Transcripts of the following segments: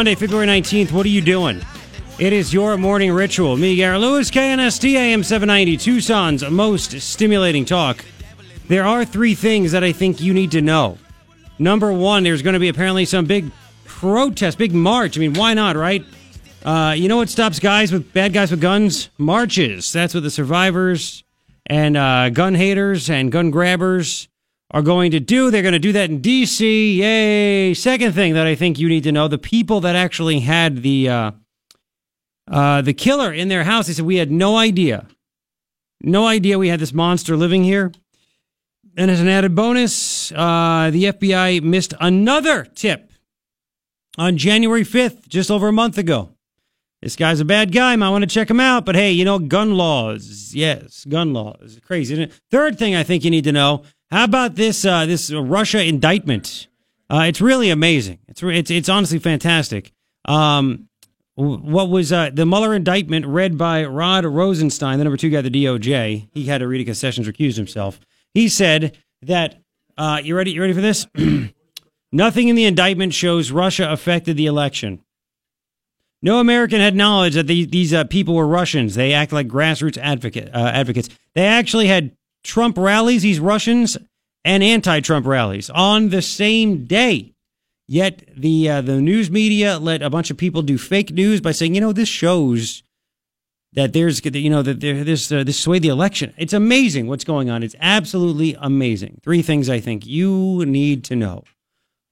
Monday, February 19th. What are you doing? It is your morning ritual. Me, Garrett Lewis, KNST AM 790, Tucson's most stimulating talk. There are three things that I think you need to know. Number one, there's going to be apparently some big protest, big march. I mean, why not, right? Uh, you know what stops guys with bad guys with guns? Marches. That's what the survivors and uh, gun haters and gun grabbers are going to do. They're going to do that in D.C. Yay! Second thing that I think you need to know: the people that actually had the uh, uh, the killer in their house. They said we had no idea, no idea we had this monster living here. And as an added bonus, uh, the FBI missed another tip on January 5th, just over a month ago. This guy's a bad guy. Might want to check him out. But hey, you know, gun laws. Yes, gun laws. Crazy? Third thing I think you need to know. How about this, uh, this Russia indictment? Uh, it's really amazing. It's, it's, it's honestly fantastic. Um, what was uh, the Mueller indictment read by Rod Rosenstein, the number two guy at the DOJ? He had to read it because Sessions recused himself. He said that, uh, you ready? You ready for this? Nothing in the indictment shows Russia affected the election. No American had knowledge that the, these uh, people were Russians. They act like grassroots advocate, uh, advocates. They actually had Trump rallies, these Russians, and anti-Trump rallies on the same day. Yet the uh, the news media let a bunch of people do fake news by saying, you know, this shows that there's you know that there, this uh, this swayed the election. It's amazing what's going on. It's absolutely amazing. Three things I think you need to know.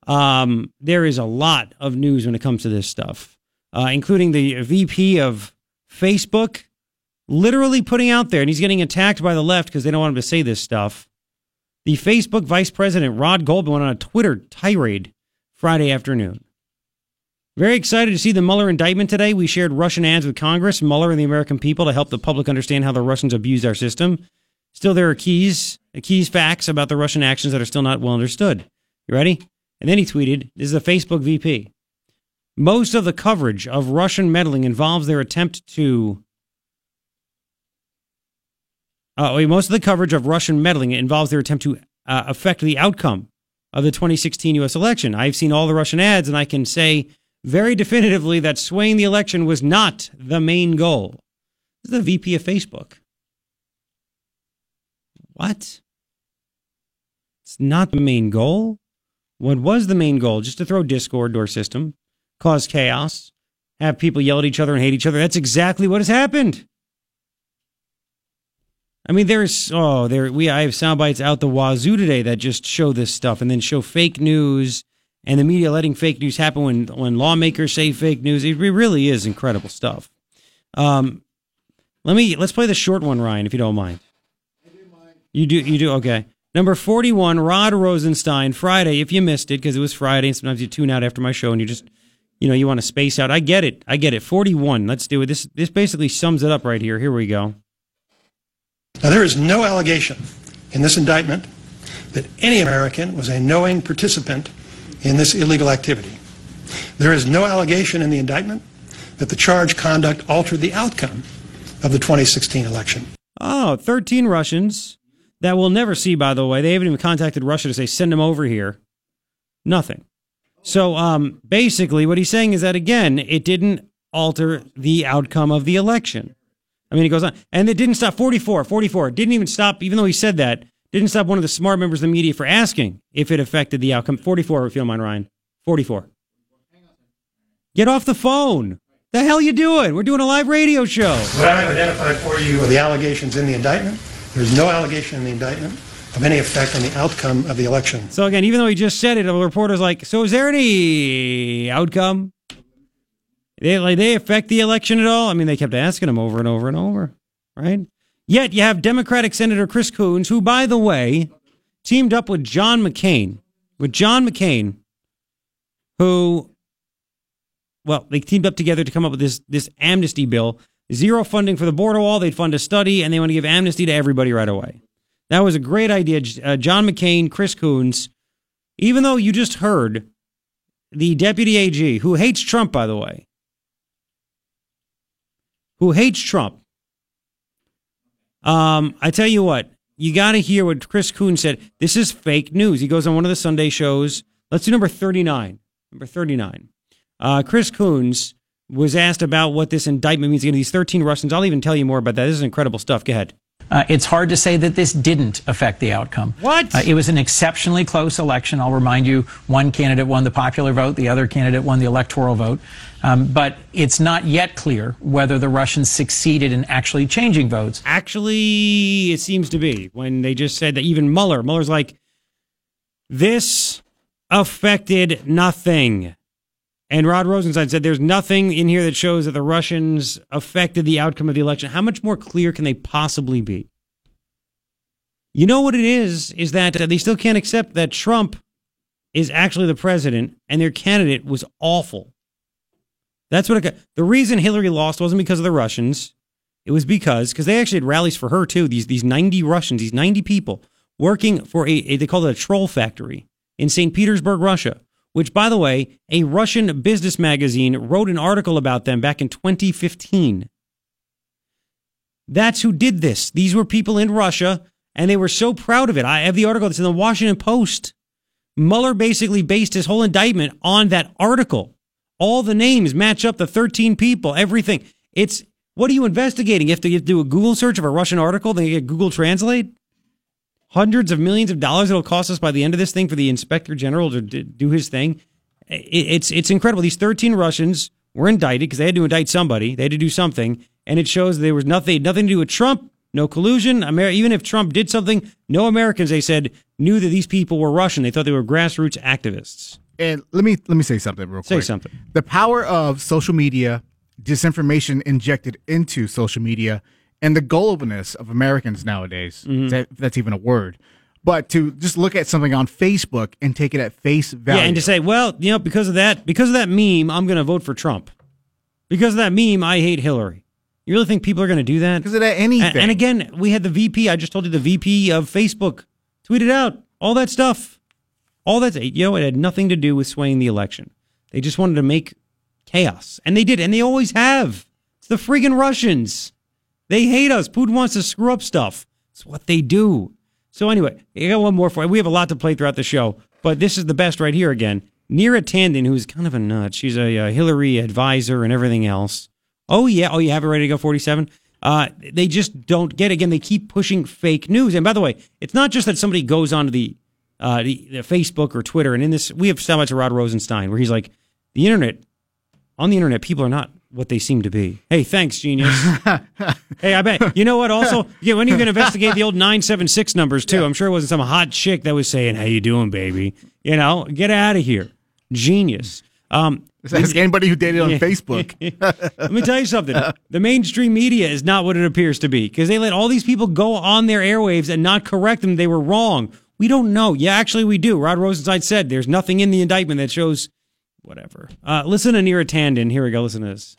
Um, there is a lot of news when it comes to this stuff, uh, including the VP of Facebook literally putting out there, and he's getting attacked by the left because they don't want him to say this stuff. The Facebook vice president, Rob Goldman, went on a Twitter tirade Friday afternoon. Very excited to see the Mueller indictment today. We shared Russian ads with Congress, Mueller, and the American people to help the public understand how the Russians abused our system. Still, there are keys, uh, keys facts about the Russian actions that are still not well understood. You ready? And then he tweeted, This is a Facebook VP. Most of the coverage of Russian meddling involves their attempt to uh, most of the coverage of Russian meddling involves their attempt to uh, affect the outcome of the 2016 U.S. election. I've seen all the Russian ads, and I can say very definitively that swaying the election was not the main goal. This is the VP of Facebook. What? It's not the main goal. What was the main goal? Just to throw discord to our system, cause chaos, have people yell at each other and hate each other. That's exactly what has happened. I mean, there's oh, there we I have sound bites out the wazoo today that just show this stuff and then show fake news and the media letting fake news happen when when lawmakers say fake news. It really is incredible stuff. Um, let me let's play the short one, Ryan, if you don't mind. You do you do okay. Number forty one, Rod Rosenstein, Friday. If you missed it because it was Friday, and sometimes you tune out after my show and you just you know you want to space out. I get it. I get it. Forty one. Let's do it. This this basically sums it up right here. Here we go. Now, there is no allegation in this indictment that any American was a knowing participant in this illegal activity. There is no allegation in the indictment that the charged conduct altered the outcome of the 2016 election. Oh, 13 Russians that we'll never see, by the way. They haven't even contacted Russia to say, send them over here. Nothing. So um, basically, what he's saying is that, again, it didn't alter the outcome of the election. I mean, he goes on. And it didn't stop 44, 44. Didn't even stop, even though he said that, didn't stop one of the smart members of the media for asking if it affected the outcome. 44, if you don't mind, Ryan. 44. Get off the phone. The hell you doing? We're doing a live radio show. What I have identified for you are the allegations in the indictment. There's no allegation in the indictment of any effect on the outcome of the election. So again, even though he just said it, a reporter's like, "So is there any outcome? They like they affect the election at all?" I mean, they kept asking him over and over and over, right? Yet you have Democratic Senator Chris Coons, who, by the way, teamed up with John McCain, with John McCain, who well, they teamed up together to come up with this this amnesty bill. Zero funding for the border wall. They'd fund a study, and they want to give amnesty to everybody right away. That was a great idea. Uh, John McCain, Chris Coons, even though you just heard the deputy AG, who hates Trump, by the way, who hates Trump. Um, I tell you what, you got to hear what Chris Coons said. This is fake news. He goes on one of the Sunday shows. Let's do number 39. Number 39. Uh, Chris Coons was asked about what this indictment means against these 13 Russians. I'll even tell you more about that. This is incredible stuff. Go ahead. Uh, it's hard to say that this didn't affect the outcome. What? Uh, it was an exceptionally close election. I'll remind you, one candidate won the popular vote, the other candidate won the electoral vote. Um, but it's not yet clear whether the Russians succeeded in actually changing votes. Actually, it seems to be when they just said that even Mueller, Mueller's like, this affected nothing. And Rod Rosenstein said there's nothing in here that shows that the Russians affected the outcome of the election. How much more clear can they possibly be? You know what it is, is that uh, they still can't accept that Trump is actually the president and their candidate was awful. That's what it, the reason Hillary lost wasn't because of the Russians. It was because because they actually had rallies for her too. These these 90 Russians, these 90 people working for a, a they call it a troll factory in St. Petersburg, Russia which, by the way, a Russian business magazine wrote an article about them back in 2015. That's who did this. These were people in Russia, and they were so proud of it. I have the article that's in the Washington Post. Mueller basically based his whole indictment on that article. All the names match up, the 13 people, everything. It's what are you investigating? You have to do a Google search of a Russian article, then you get Google Translate? hundreds of millions of dollars it'll cost us by the end of this thing for the inspector general to do his thing. It's it's incredible. These 13 Russians were indicted because they had to indict somebody. They had to do something, and it shows there was nothing nothing to do with Trump. No collusion. Amer- even if Trump did something, no Americans, they said, knew that these people were Russian. They thought they were grassroots activists. And let me let me say something real say quick. Say something. The power of social media, disinformation injected into social media and the gullibility of Americans nowadays. Mm-hmm. That, that's even a word. But to just look at something on Facebook and take it at face value. Yeah, and to say, well, you know, because of that, because of that meme, I'm going to vote for Trump. Because of that meme, I hate Hillary. You really think people are going to do that? Because of that anything. And, and again, we had the VP. I just told you the VP of Facebook tweeted out all that stuff. All that, you know, it had nothing to do with swaying the election. They just wanted to make chaos, and they did, and they always have. It's the friggin' Russians. They hate us. Putin wants to screw up stuff. It's what they do. So anyway, I got one more for you. We have a lot to play throughout the show, but this is the best right here again. Neera Tanden, who's kind of a nut. She's a, a Hillary advisor and everything else. Oh yeah, oh you have it ready to go. Forty-seven. Uh, they just don't get. It. Again, they keep pushing fake news. And by the way, it's not just that somebody goes onto the, uh, the, the Facebook or Twitter, and in this, we have so much of Rod Rosenstein, where he's like, the internet, on the internet, people are not what they seem to be. Hey, thanks, genius. hey, I bet. You know what? Also, yeah, when are you going to investigate the old 976 numbers, too? Yeah. I'm sure it wasn't some hot chick that was saying, how you doing, baby? You know, get out of here. Genius. Um, Ask anybody who dated on Facebook. let me tell you something. The mainstream media is not what it appears to be because they let all these people go on their airwaves and not correct them. They were wrong. We don't know. Yeah, actually, we do. Rod Rosenstein said there's nothing in the indictment that shows whatever. Uh, listen to Neera Tanden. Here we go. Listen to this.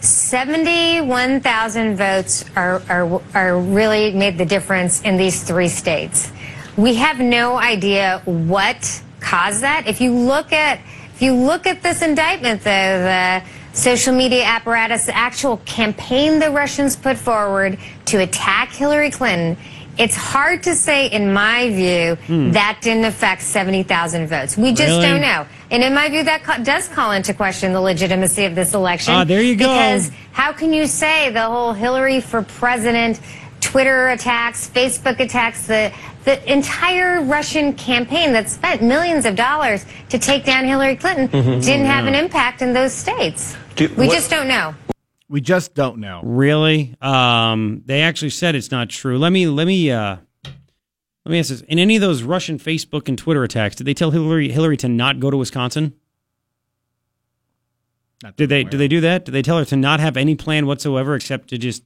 71,000 votes are, are, are really made the difference in these three states. We have no idea what caused that. If you look at if you look at this indictment, though, the social media apparatus, the actual campaign the Russians put forward to attack Hillary Clinton, it's hard to say, in my view, hmm. that didn't affect 70,000 votes. We just really? don't know. And in my view, that ca- does call into question the legitimacy of this election. Ah, there you go. Because how can you say the whole Hillary for president, Twitter attacks, Facebook attacks, the the entire Russian campaign that spent millions of dollars to take down Hillary Clinton mm-hmm, didn't have an impact in those states? Do, we what, just don't know. We just don't know. Really? Um, they actually said it's not true. Let me let me uh, let me ask this: In any of those Russian Facebook and Twitter attacks, did they tell Hillary Hillary to not go to Wisconsin? did they did they do that? Did they tell her to not have any plan whatsoever except to just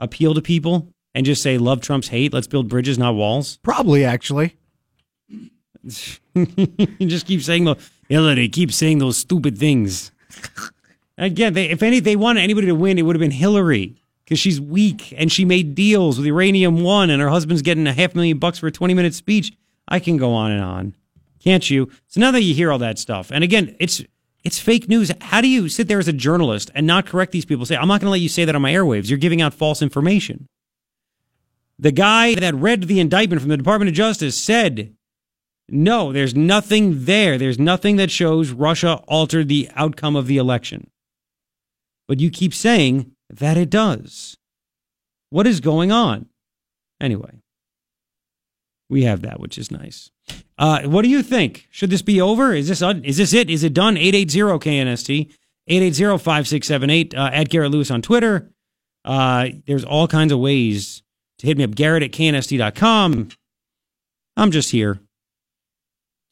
appeal to people and just say love Trump's hate? Let's build bridges, not walls. Probably, actually. you just keep saying Hillary. Keep saying those stupid things. Again, they, if any, they wanted anybody to win, it would have been Hillary because she's weak and she made deals with Uranium One, and her husband's getting a half million bucks for a twenty-minute speech. I can go on and on, can't you? So now that you hear all that stuff, and again, it's it's fake news. How do you sit there as a journalist and not correct these people? Say, I'm not going to let you say that on my airwaves. You're giving out false information. The guy that read the indictment from the Department of Justice said, no, there's nothing there. There's nothing that shows Russia altered the outcome of the election. But you keep saying that it does. What is going on? Anyway, we have that, which is nice. Uh, what do you think? Should this be over? Is this is this it? Is it done? 880 KNST, 880 5678, uh, at Garrett Lewis on Twitter. Uh, there's all kinds of ways to hit me up. Garrett at KNST.com. I'm just here.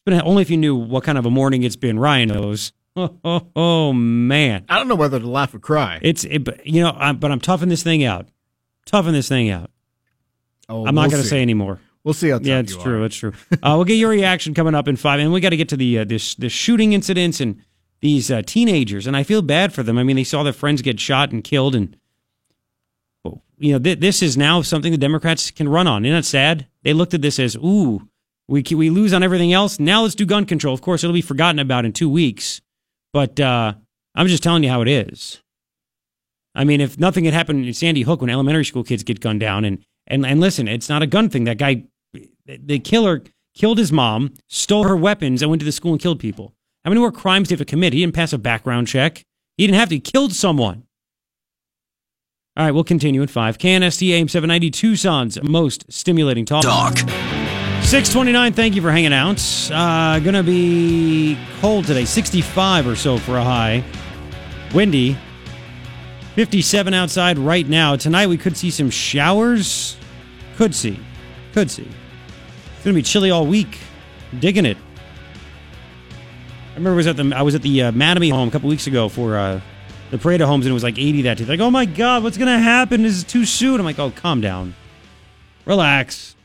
But only if you knew what kind of a morning it's been. Ryan knows. Oh, oh, oh man. I don't know whether to laugh or cry. It's, it, you know, I'm, but I'm toughing this thing out. Toughing this thing out. Oh, I'm not we'll going to say anymore. We'll see how tough Yeah, it's true. are. It's true. Uh, we'll get your reaction coming up in five, and we got to get to the uh, this the shooting incidents and these uh, teenagers. And I feel bad for them. I mean, they saw their friends get shot and killed, and you know, th- this is now something the Democrats can run on. Isn't that sad? They looked at this as, ooh, we we lose on everything else. Now let's do gun control. Of course, it'll be forgotten about in two weeks. But uh, I'm just telling you how it is. I mean, if nothing had happened in Sandy Hook when elementary school kids get gunned down, and and and listen, it's not a gun thing. That guy, the killer, killed his mom, stole her weapons, and went to the school and killed people. How many more crimes do you have to commit? He didn't pass a background check. He didn't have to. He killed someone. All right, we'll continue at five. KNST AM 790 Tucson's most stimulating talk. Talk. 629, thank you for hanging out. Uh, gonna be cold today, 65 or so for a high. Windy. 57 outside right now. Tonight we could see some showers. Could see. Could see. It's gonna be chilly all week. Digging it. I remember I was at the I was at the uh, Mattamy home a couple weeks ago for uh, the parade of homes and it was like 80 that day. Like, oh my god, what's gonna happen? This is too soon. I'm like, oh, calm down. Relax.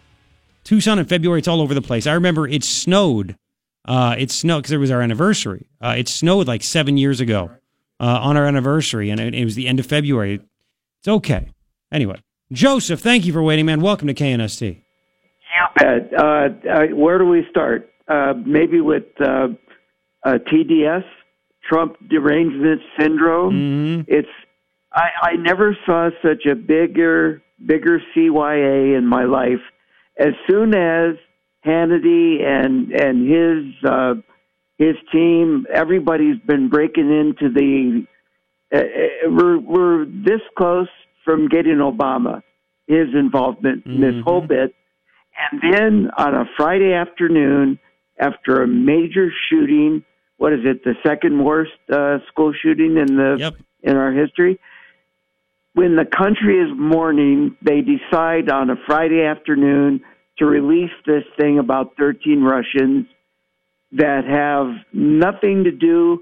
Tucson in February, it's all over the place. I remember it snowed. Uh, it snowed because it was our anniversary. Uh, it snowed like seven years ago uh, on our anniversary, and it, it was the end of February. It's okay. Anyway, Joseph, thank you for waiting, man. Welcome to KNST. Uh, uh, where do we start? Uh, maybe with uh, uh, TDS, Trump derangement syndrome. It's I, I never saw such a bigger bigger CYA in my life. As soon as Hannity and and his uh, his team, everybody's been breaking into the. Uh, uh, we're we're this close from getting Obama, his involvement in this whole bit, and then on a Friday afternoon, after a major shooting, what is it? The second worst uh, school shooting in the Yep. in our history. When the country is mourning, they decide on a Friday afternoon to release this thing about 13 Russians that have nothing to do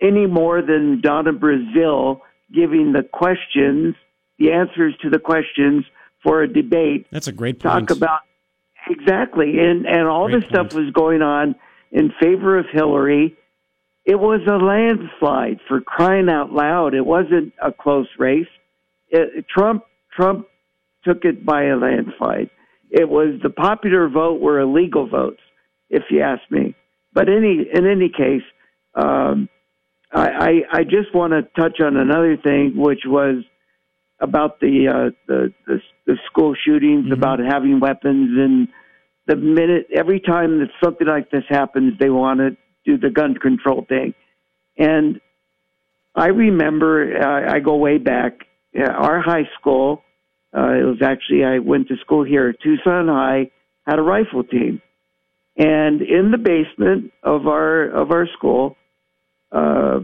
any more than Donna Brazile giving the questions, the answers to the questions for a debate. That's a great point. talk about exactly and and all Great this stuff was going on in favor of Hillary. It was a landslide for crying out loud. It wasn't a close race. It, Trump Trump took it by a landslide it was the popular vote were illegal votes if you ask me but any in any case um I, I I just want to touch on another thing, which was about the uh, the, the the school shootings, about having weapons, and the minute every time that something like this happens, they want to do the gun control thing. And I remember, uh, I go way back. Uh, our high school, uh, it was actually I went to school here at Tucson High, had a rifle team, and in the basement of our of our school. Uh,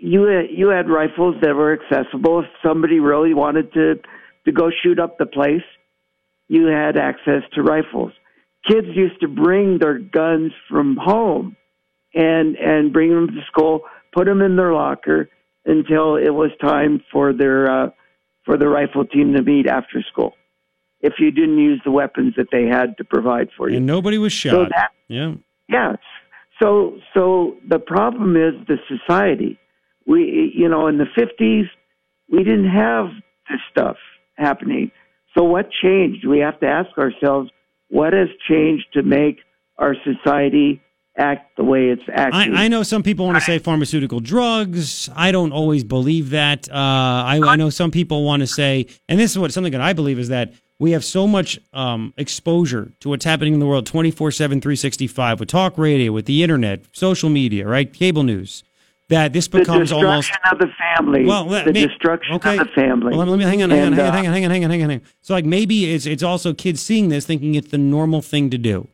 you you had rifles that were accessible if somebody really wanted to to go shoot up the place. You had access to rifles. Kids used to bring their guns from home and and bring them to school, put them in their locker until it was time for their uh, for the rifle team to meet after school. If you didn't use the weapons that they had to provide for you, and nobody was shot. So that- yeah. yeah. So so the problem is the society. We, you know, in the 50s, we didn't have this stuff happening. So what changed? We have to ask ourselves, what has changed to make our society act the way it's acting? I, I know some people want to say pharmaceutical drugs. I don't always believe that. Uh, I, I know some people want to say, and this is what something that I believe is that we have so much um, exposure to what's happening in the world 24 7, 365 with talk radio, with the internet, social media, right? Cable news. That this the becomes destruction almost of the family. well, the me- destruction okay. of the family. Well, let me hang on, hang on, And, hang on, uh, hang on, hang on, hang on, hang on, hang on. So, like, maybe it's it's also kids seeing this, thinking it's the normal thing to do,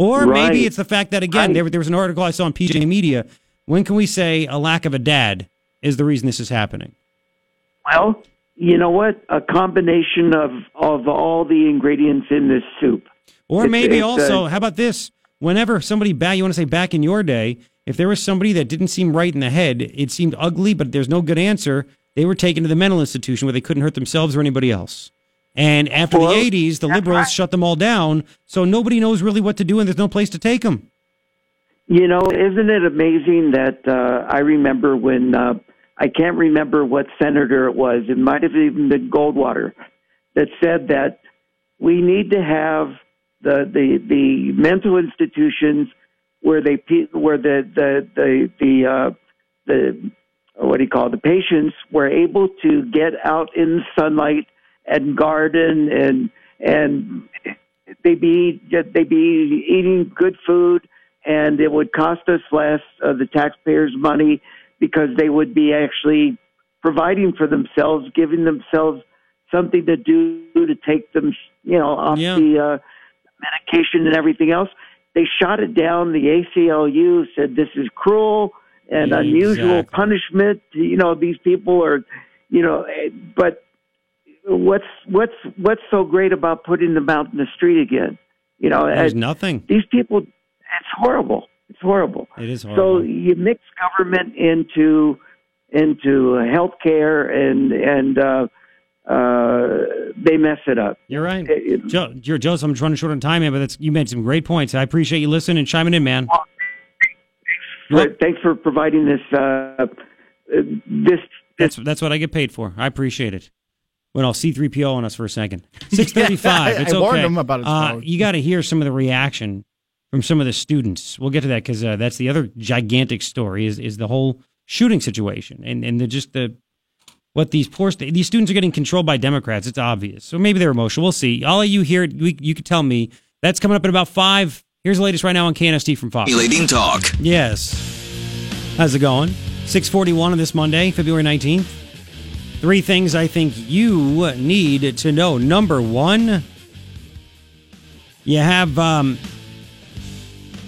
or maybe it's the fact that again, Right. there, there was an article I saw on PJ Media. When can we say a lack of a dad is the reason this is happening? Well, you know what? A combination of of all the ingredients in this soup. Or It's- maybe it's, also, uh, how about this? Whenever somebody back, you want to say back in your day, if there was somebody that didn't seem right in the head, it seemed ugly, but there's no good answer, they were taken to the mental institution where they couldn't hurt themselves or anybody else. And after Well, the 80s, the liberals right. shut them all down, so nobody knows really what to do and there's no place to take them. You know, isn't it amazing that uh, I remember when uh, I can't remember what senator it was. It might have even been Goldwater that said that we need to have the the the mental institutions where they where the the the the uh, the what do you call it, the patients were able to get out in the sunlight and garden and and they be they be eating good food and it would cost us less of the taxpayers money because they would be actually providing for themselves giving themselves something to do to take them you know off Yeah. the uh, medication and everything else. They shot it down. The ACLU said this is cruel and unusual punishment. You know these people are you know eh, but what's what's what's so great about putting them out in the street again you know There's eh, nothing. these people it's horrible it's horrible It is so you mix government into into healthcare and and uh uh they mess it up You're right. It- Joe, you're Joseph. I'm just running short on time here, but that's, you made some great points. I appreciate you listening and chiming in, man. but thanks for providing this uh uh, this That's that's what I get paid for. I appreciate it. Well, I'll C3PO on us for a second. 635. Yeah, it's I okay. warned him about his uh. You got to hear some of the reaction from some of the students. We'll get to that because uh, that's the other gigantic story is is the whole shooting situation and and the just the what these poor st- these students are getting controlled by Democrats. It's obvious. So maybe they're emotional. We'll see. All of you here, we, you can tell me. That's coming up in about five. Here's the latest right now on KNST from Fox. Leading talk. Yes. How's it going? 641 on this Monday, February 19th. Three things I think you need to know. Number one, you have um,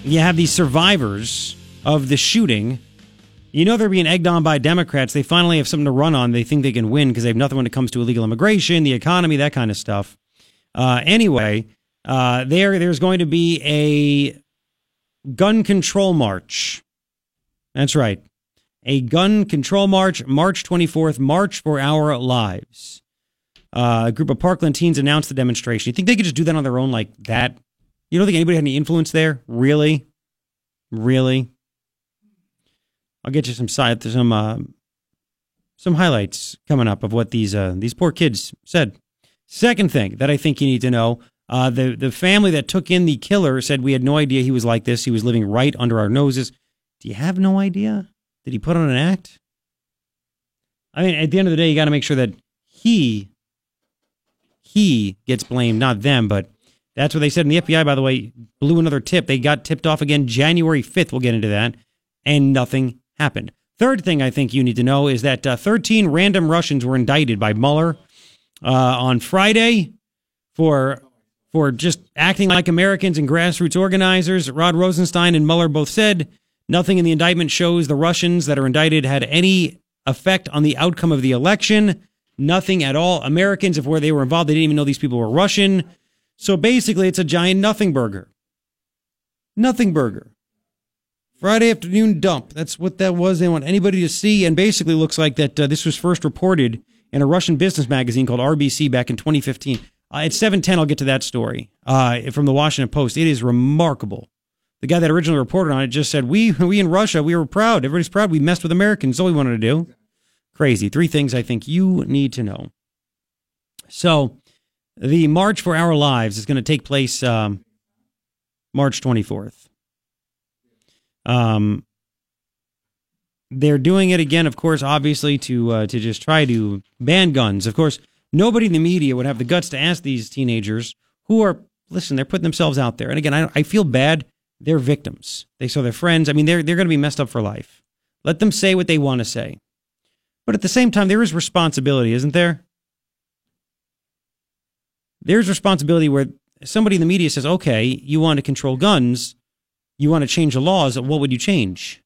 you have these survivors of the shooting. You know they're being egged on by Democrats. They finally have something to run on. They think they can win because they have nothing when it comes to illegal immigration, the economy, that kind of stuff. Uh, anyway, uh, there there's going to be a gun control march. That's right. A gun control march, March 24th, March for Our Lives. Uh, a group of Parkland teens announced the demonstration. You think they could just do that on their own like that? You don't think anybody had any influence there? Really? Really? I'll get you some side, some uh, some highlights coming up of what these uh, these poor kids said. Second thing that I think you need to know: uh, the the family that took in the killer said we had no idea he was like this. He was living right under our noses. Do you have no idea? Did he put on an act? I mean, at the end of the day, you got to make sure that he he gets blamed, not them. But that's what they said. And the FBI, by the way, blew another tip. They got tipped off again January fifth. We'll get into that, and nothing happened. Third thing I think you need to know is that uh, 13 random Russians were indicted by Mueller uh, on Friday for for just acting like Americans and grassroots organizers. Rod Rosenstein and Mueller both said nothing in the indictment shows the Russians that are indicted had any effect on the outcome of the election. Nothing at all. Americans, if where they were involved, they didn't even know these people were Russian. So basically, it's a giant nothing burger. Nothing burger. Friday afternoon dump. That's what that was. They want anybody to see, and basically looks like that. Uh, this was first reported in a Russian business magazine called RBC back in 2015. Uh, at 7:10, I'll get to that story uh, from the Washington Post. It is remarkable The guy that originally reported on it just said, "We we in Russia, we were proud. Everybody's proud. We messed with Americans. All we wanted to do." Crazy. Three things I think you need to know. So, the March for Our Lives is going to take place um, March 24th. Um, they're doing it again, of course, obviously to uh, to just try to ban guns. Of course, nobody in the media would have the guts to ask these teenagers who are listen. They're putting themselves out there, and again, I, I feel bad. They're victims. They saw their friends. I mean, they're they're going to be messed up for life. Let them say what they want to say, but at the same time, there is responsibility, isn't there? There's responsibility where somebody in the media says, "Okay, you want to control guns, you want to change the laws. What would you change?"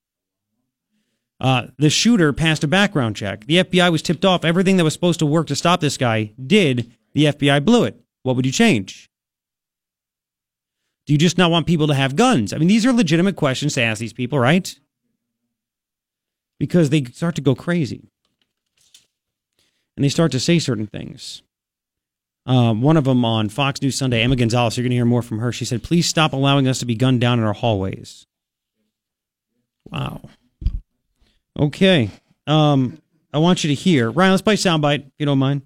Uh, the shooter passed a background check. The FBI was tipped off. Everything that was supposed to work to stop this guy did. The FBI blew it. What would you change? Do you just not want people to have guns? I mean, these are legitimate questions to ask these people, right? Because they start to go crazy. And they start to say certain things. Um, one of them on Fox News Sunday, Emma Gonzalez, you're going to hear more from her. She said, please stop allowing us to be gunned down in our hallways. Wow. Okay. Um, I want you to hear. Ryan, let's play soundbite, if you don't mind.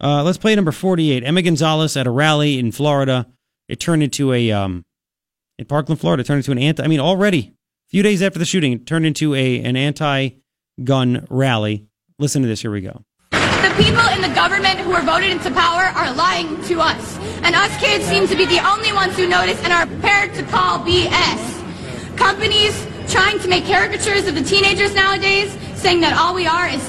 Uh, let's play number 48. Emma Gonzalez at a rally in Florida. It turned into a, um, in Parkland, Florida, it turned into an anti, I mean, already, a few days after the shooting, it turned into a, an anti gun rally. Listen to this. Here we go. The people in the government who are voted into power are lying to us. And us kids seem to be the only ones who notice and are prepared to call BS. Companies trying to make caricatures of the teenagers nowadays, saying that all we are is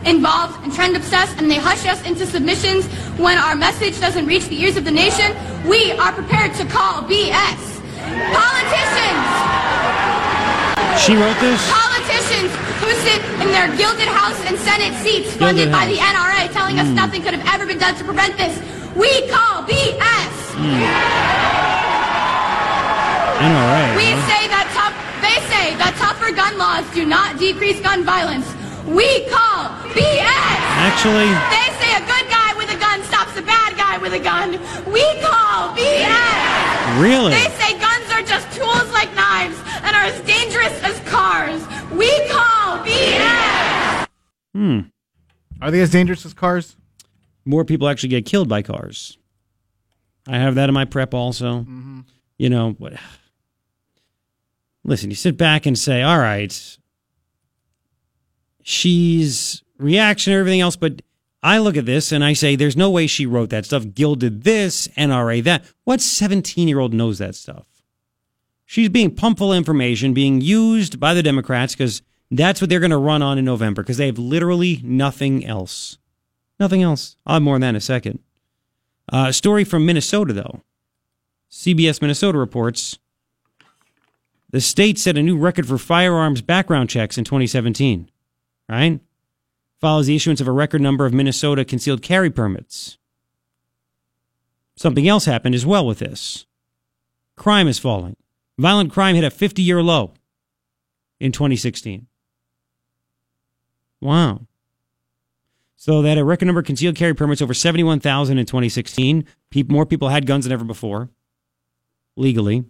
self-involved and trend-obsessed, and they hush us into submissions when our message doesn't reach the ears of the nation, we are prepared to call BS. Politicians! She wrote this? Politicians who sit in their gilded House and Senate seats funded Gilded by House. the NRA telling us hmm. nothing could have ever been done to prevent this. We call BS. Hmm. NRA. We huh? say that tough, they say that tougher gun laws do not decrease gun violence. We call BS. Actually, They say a good guy with a gun stops a bad guy with a gun. We call BS. really? They say guns are just tools like knives and are as dangerous as cars. We call BS. Hmm. Are they as dangerous as cars? More people actually get killed by cars. I have that in my prep also. You know, what? Listen, you sit back and say, all right, she's reaction and everything else, but I look at this and I say, there's no way she wrote that stuff. Gilded this, NRA that. What 17 year old knows that stuff? She's being pumped full of information, being used by the Democrats because that's what they're going to run on in November because they have literally nothing else. Nothing else. I'll have more on that in a second. Uh, story from Minnesota, though. CBS Minnesota reports the state set a new record for firearms background checks in 2017. Right? Follows the issuance of a record number of Minnesota concealed carry permits. Something else happened as well with this. Crime is falling. Violent crime hit a 50 year low in 2016. Wow. So they had a record number of concealed carry permits over 71,000 in 2016. Pe- more people had guns than ever before, legally.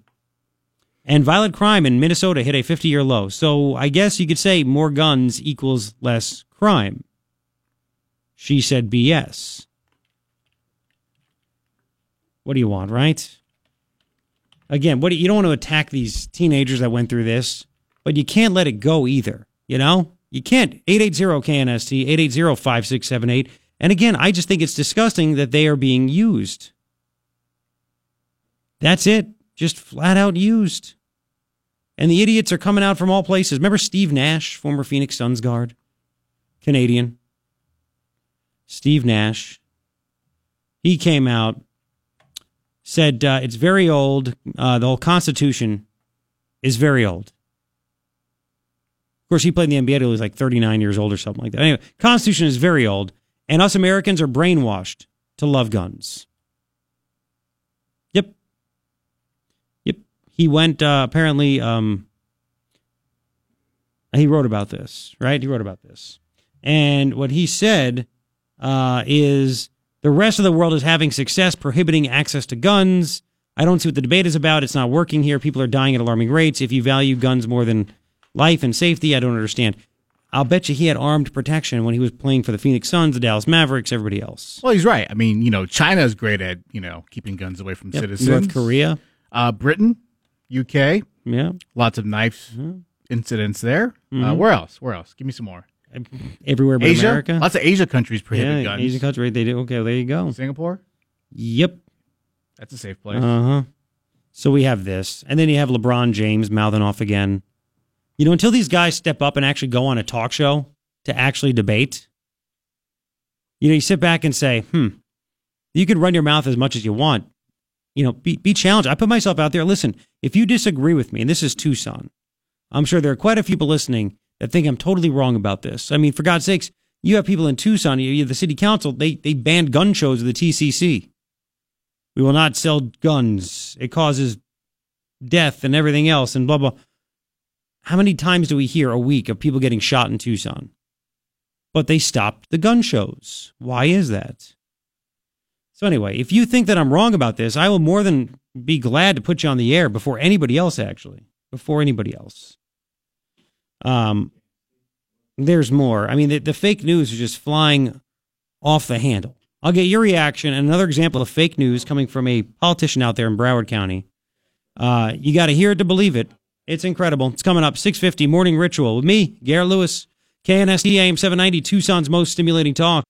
And violent crime in Minnesota hit a 50 year low. So I guess you could say more guns equals less crime. She said BS. What do you want, right? Again, what do, you don't want to attack these teenagers that went through this, but you can't let it go either. You know, you can't. 880-KNST, 880-5678. And again, I just think it's disgusting that they are being used. That's it. Just flat out used. And the idiots are coming out from all places. Remember Steve Nash, former Phoenix Suns guard, Canadian? Steve Nash. He came out, said uh, it's very old. Uh, the whole Constitution is very old. Of course, he played in the NBA till he was like 39 years old or something like that. Anyway, Constitution is very old, and us Americans are brainwashed to love guns. Yep. Yep. He went, uh, apparently, um, he wrote about this, right? He wrote about this. And what he said uh, is the rest of the world is having success prohibiting access to guns. I don't see what the debate is about. It's not working here. People are dying at alarming rates. If you value guns more than life and safety, I don't understand. I'll bet you he had armed protection when he was playing for the Phoenix Suns, the Dallas Mavericks, everybody else. Well, he's right. I mean, you know, China is great at you know keeping guns away from Yep. citizens. North Korea, uh, Britain, UK, yeah, lots of knife incidents there. Mm-hmm. Uh, where else? Where else? Give me some more. everywhere but Asia, America. lots of Asia countries prohibit yeah, guns. Asian country, they do. Okay, well, there you go. Singapore, Yep. that's a safe place. Uh huh. So we have this, and then you have LeBron James mouthing off again. You know, until these guys step up and actually go on a talk show to actually debate, you know, you sit back and say, "Hmm, you could run your mouth as much as you want. You know, be be challenged." I put myself out there. Listen, if you disagree with me, and this is Tucson, I'm sure there are quite a few people listening that think I'm totally wrong about this. I mean, for God's sakes, you have people in Tucson, you, the city council, they they banned gun shows with the TCC. We will not sell guns. It causes death and everything else and blah blah. How many times do we hear a week of people getting shot in Tucson? But they stopped the gun shows. Why is that? So anyway, if you think that I'm wrong about this, I will more than be glad to put you on the air before anybody else actually. Before anybody else. Um there's more. I mean, the, the fake news is just flying off the handle. I'll get your reaction. And another example of fake news coming from a politician out there in Broward County. Uh, you got to hear it to believe it. It's incredible. It's coming up 650 Morning Ritual with me, Garrett Lewis, KNST AM 790, Tucson's most stimulating talk.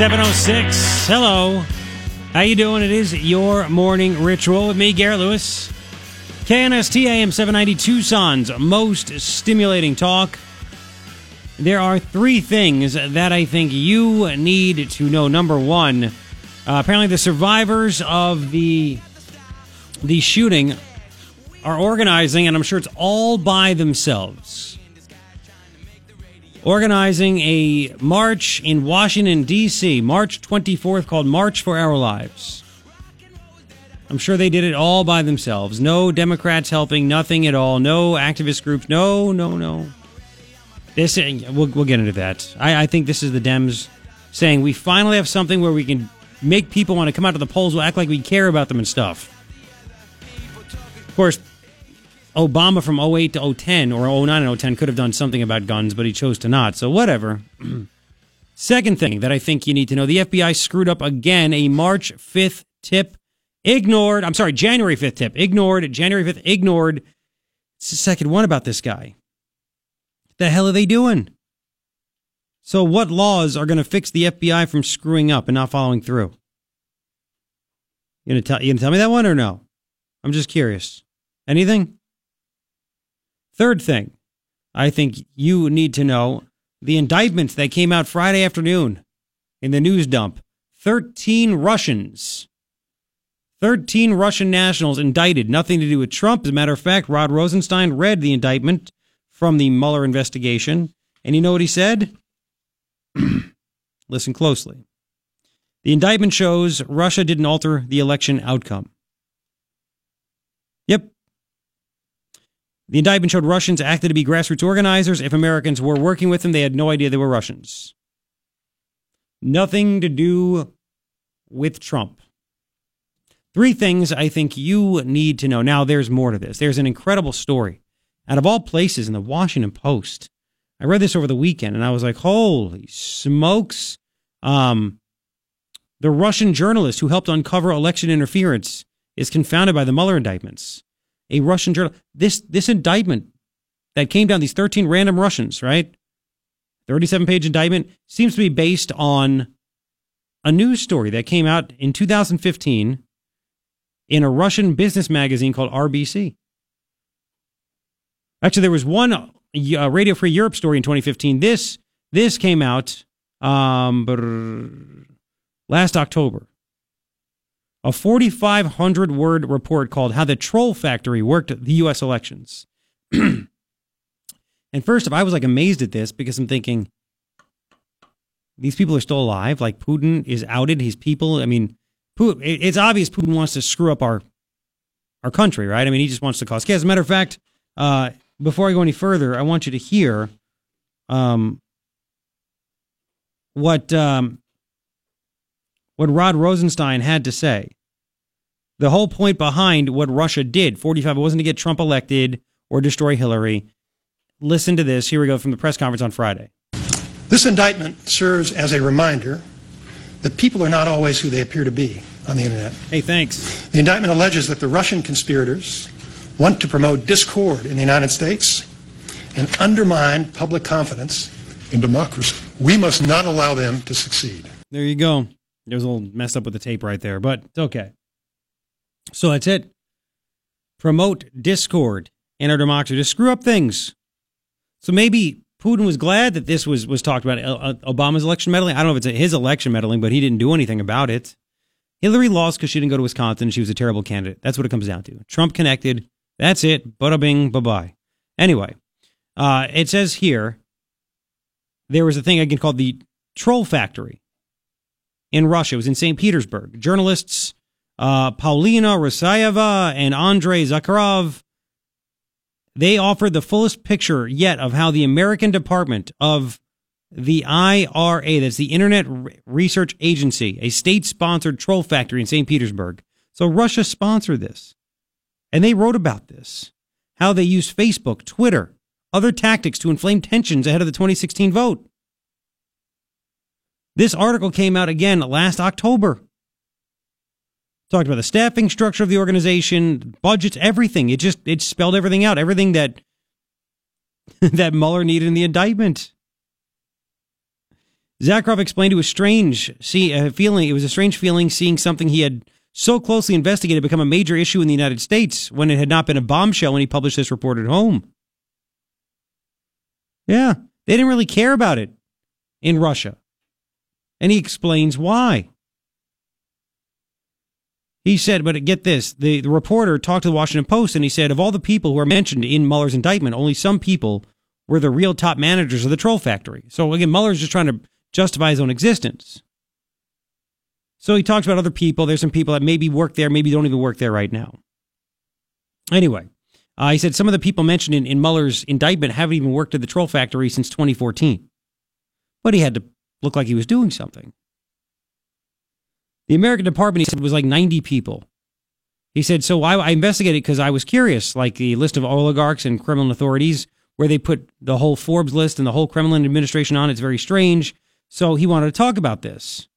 Seven oh six. Hello. How you doing? It is your morning ritual with me, Garrett Lewis. KNST AM 790 Tucson's most stimulating talk. There are three things that I think you need to know. Number one, uh, apparently the survivors of the the shooting are organizing, and I'm sure it's all by themselves. Organizing a march in Washington, D.C., March 24th, called March for Our Lives. I'm sure they did it all by themselves. No Democrats helping, nothing at all. No activist groups. No, no, no. This uh, we'll we'll get into that. I, I think this is the Dems saying we finally have something where we can make people want to come out to the polls. We'll act like we care about them and stuff. Of course, Obama from 08 to 010 or 09 and 010 could have done something about guns, but he chose to not. So whatever. Second thing that I think you need to know: the FBI screwed up again. A March 5th tip ignored. I'm sorry, January 5th tip ignored. January 5th ignored. It's the second one about this guy. The hell are they doing? So, what laws are going to fix the FBI from screwing up and not following through? You gonna tell you gonna tell me that one or no? I'm just curious. Anything? Third thing, I think you need to know the indictments that came out Friday afternoon in the news dump. Thirteen Russians. 13 Russian nationals indicted, nothing to do with Trump. As a matter of fact, Rod Rosenstein read the indictment from the Mueller investigation, and you know what he said? Listen closely. The indictment shows Russia didn't alter the election outcome. Yep. The indictment showed Russians acted to be grassroots organizers. If Americans were working with them, they had no idea they were Russians. Nothing to do with Trump. Three things I think you need to know. Now, there's more to this. There's an incredible story out of all places in the Washington Post. I read this over the weekend and I was like, holy smokes. Um, the Russian journalist who helped uncover election interference is confounded by the Mueller indictments. A Russian journal. This this indictment that came down, these 13 random Russians, right? 37 page indictment seems to be based on a news story that came out in 2015 in a Russian business magazine called RBC. Actually, there was one uh, Radio Free Europe story in 2015. This this came out um, last October. A 4,500 word report called "How the Troll Factory Worked the U.S. Elections." and first off, I was like amazed at this because I'm thinking these people are still alive. Like Putin is outed. His people. I mean, it's obvious Putin wants to screw up our our country, right? I mean, he just wants to cause chaos. As a matter of fact, uh, before I go any further, I want you to hear um, what um, what Rod Rosenstein had to say. The whole point behind what Russia did, 45, it wasn't to get Trump elected or destroy Hillary. Listen to this. Here we go from the press conference on Friday. This indictment serves as a reminder that people are not always who they appear to be on the internet. Hey, thanks. The indictment alleges that the Russian conspirators want to promote discord in the United States and undermine public confidence in democracy. We must not allow them to succeed. There you go. It was a little messed up with the tape right there, but it's okay. So that's it. Promote discord in our democracy to screw up things. So maybe Putin was glad that this was was talked about. Uh, Obama's election meddling. I don't know if it's his election meddling, but he didn't do anything about it. Hillary lost because she didn't go to Wisconsin. She was a terrible candidate. That's what it comes down to. Trump connected. That's it. Bada bing. Bye bye. Anyway, uh, it says here there was a thing again called the Troll Factory in Russia. It was in St. Petersburg. Journalists uh, Polina Rusyaeva and Andrei Zakharov they offered the fullest picture yet of how the American Department of the IRA, that's the Internet Research Agency, a state sponsored troll factory in St. Petersburg. So Russia sponsored this. And they wrote about this how they used Facebook, Twitter, other tactics to inflame tensions ahead of the 2016 vote. This article came out again last October. Talked about the staffing structure of the organization, budgets, everything. It just it spelled everything out, everything that that Mueller needed in the indictment. Zakharov explained it was strange see a feeling it was a strange feeling seeing something he had so closely investigated become a major issue in the United States when it had not been a bombshell when he published this report at home. Yeah, they didn't really care about it in Russia. And he explains why. He said, but get this the, the reporter talked to the Washington Post and he said, of all the people who are mentioned in Mueller's indictment, only some people were the real top managers of the troll factory. So again, Mueller's just trying to justify his own existence. So he talks about other people. There's some people that maybe work there, maybe don't even work there right now. Anyway, uh, he said some of the people mentioned in, in Mueller's indictment haven't even worked at the troll factory since 2014. But he had to look like he was doing something. The American department, he said, was like 90 people. He said, so I, I investigated because I was curious, like the list of oligarchs and Kremlin authorities, where they put the whole Forbes list and the whole Kremlin administration on. It's very strange. So he wanted to talk about this.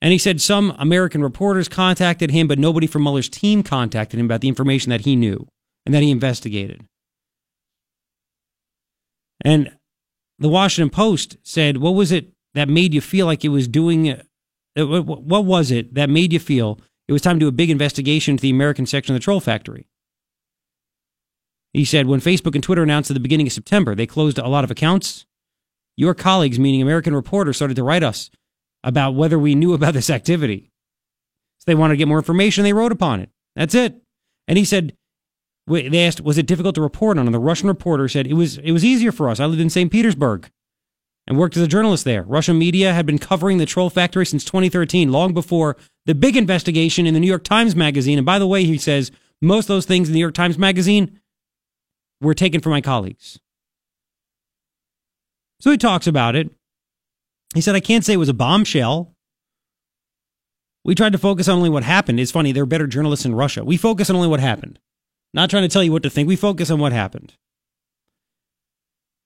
And he said some American reporters contacted him, but nobody from Mueller's team contacted him about the information that he knew and that he investigated. And the Washington Post said, What was it that made you feel like it was doing? Uh, what was it that made you feel it was time to do a big investigation into the American section of the Troll Factory? He said, When Facebook and Twitter announced at the beginning of September they closed a lot of accounts, your colleagues, meaning American reporters, started to write us about whether we knew about this activity. So they wanted to get more information, they wrote upon it. That's it. And he said, they asked, was it difficult to report on? And the Russian reporter said, it was, it was easier for us. I lived in St. Petersburg and worked as a journalist there. Russian media had been covering the troll factory since 2013, long before the big investigation in the New York Times Magazine. And by the way, he says, most of those things in the New York Times Magazine were taken from my colleagues. So he talks about it. He said, I can't say it was a bombshell. We tried to focus on only what happened. It's funny, there are better journalists in Russia. We focus on only what happened. Not trying to tell you what to think. We focus on what happened.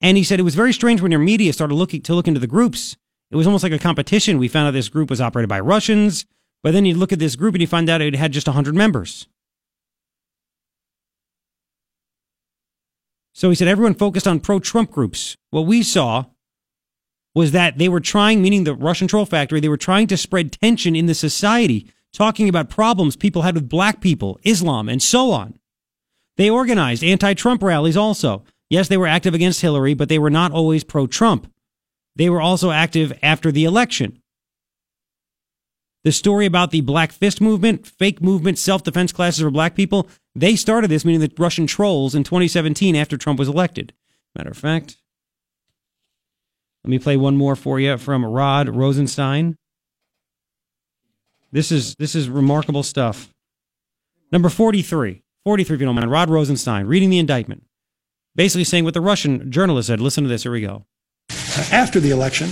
And he said it was very strange when your media started looking to look into the groups. It was almost like a competition. We found out this group was operated by Russians, but then you look at this group and you find out it had just 100 members. So he said everyone focused on pro Trump groups. What we saw was that they were trying, meaning the Russian troll factory, they were trying to spread tension in the society, talking about problems people had with black people, Islam, and so on. They organized anti Trump rallies also. Yes, they were active against Hillary, but they were not always pro Trump. They were also active after the election. The story about the Black Fist movement, fake movement, self defense classes for black people, they started this, meaning the Russian trolls, in 2017 after Trump was elected. Matter of fact, let me play one more for you from Rod Rosenstein. This is this is remarkable stuff. Number 43. 43 if you don't mind. Rod Rosenstein reading the indictment. Basically saying what the Russian journalist said. Listen to this. Here we go. After the election,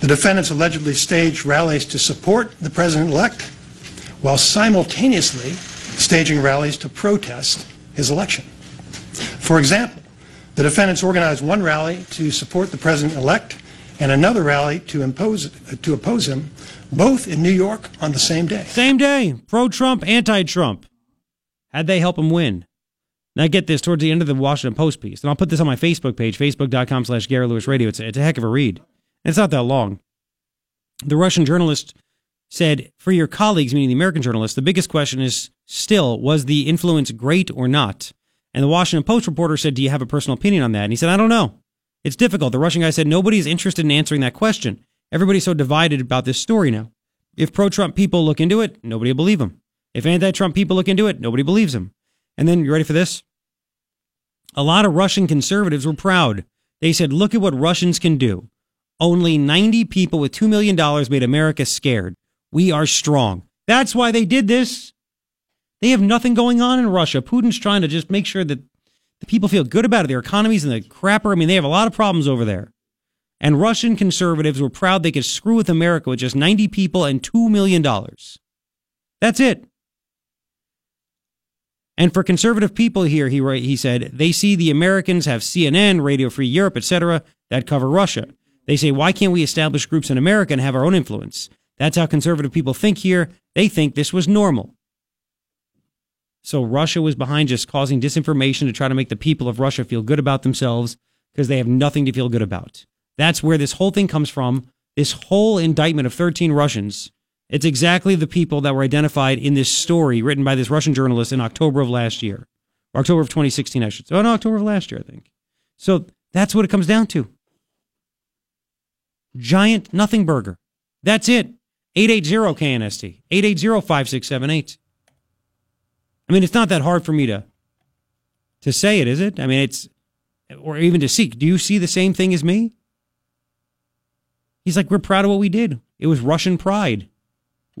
The defendants allegedly staged rallies to support the president-elect while simultaneously staging rallies to protest his election. For example, the defendants organized one rally to support the president-elect and another rally to, impose, to oppose him, both in New York on the same day. Same day. Pro Trump, anti Trump. How'd they help him win? Now get this towards the end of the Washington Post piece, and I'll put this on my Facebook page, facebook.com slash Garrett Lewis Radio. It's, it's a heck of a read. It's not that long. The Russian journalist said, for your colleagues, meaning the American journalists, the biggest question is still, was the influence great or not? And the Washington Post reporter said, do you have a personal opinion on that? And he said, I don't know. It's difficult. The Russian guy said, nobody's interested in answering that question. Everybody's so divided about this story now. If pro Trump people look into it, nobody will believe him. If anti Trump people look into it, nobody believes him. And then, you ready for this? A lot of Russian conservatives were proud. They said, look at what Russians can do. Only 90 people with $2 million made America scared. We are strong. That's why they did this. They have nothing going on in Russia. Putin's trying to just make sure that the people feel good about it. Their economies and the crapper. I mean, they have a lot of problems over there. And Russian conservatives were proud they could screw with America with just 90 people and $2 million. That's it. And for conservative people here, he, he said, they see the Americans have CNN, Radio Free Europe, etc., that cover Russia. They say, why can't we establish groups in America and have our own influence? That's how conservative people think here. They think this was normal. So Russia was behind just causing disinformation to try to make the people of Russia feel good about themselves because they have nothing to feel good about. That's where this whole thing comes from. This whole indictment of 13 Russians. It's exactly the people that were identified in this story written by this Russian journalist in October of last year. Or October of 2016, I should say. Oh, no, October of last year, I think. So that's what it comes down to. Giant nothing burger. That's it. 880 KNST, 880 5678. I mean, it's not that hard for me to to say it, is it? I mean, it's or even to seek. Do you see the same thing as me? He's like, we're proud of what we did. It was Russian pride.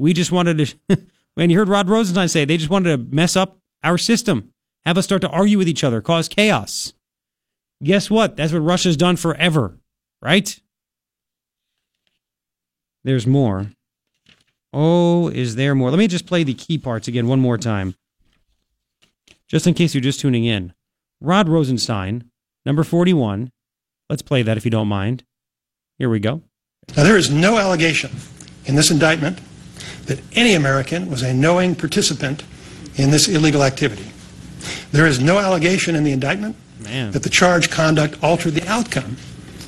We just wanted to. when you heard Rod Rosenstein say, they just wanted to mess up our system, have us start to argue with each other, cause chaos. Guess what? That's what Russia's done forever, right? There's more. Oh, is there more? Let me just play the key parts again one more time. Just in case you're just tuning in. Rod Rosenstein, number 41. Let's play that if you don't mind. Here we go. Now, there is no allegation in this indictment that any American was a knowing participant in this illegal activity. There is no allegation in the indictment Man. that the charged conduct altered the outcome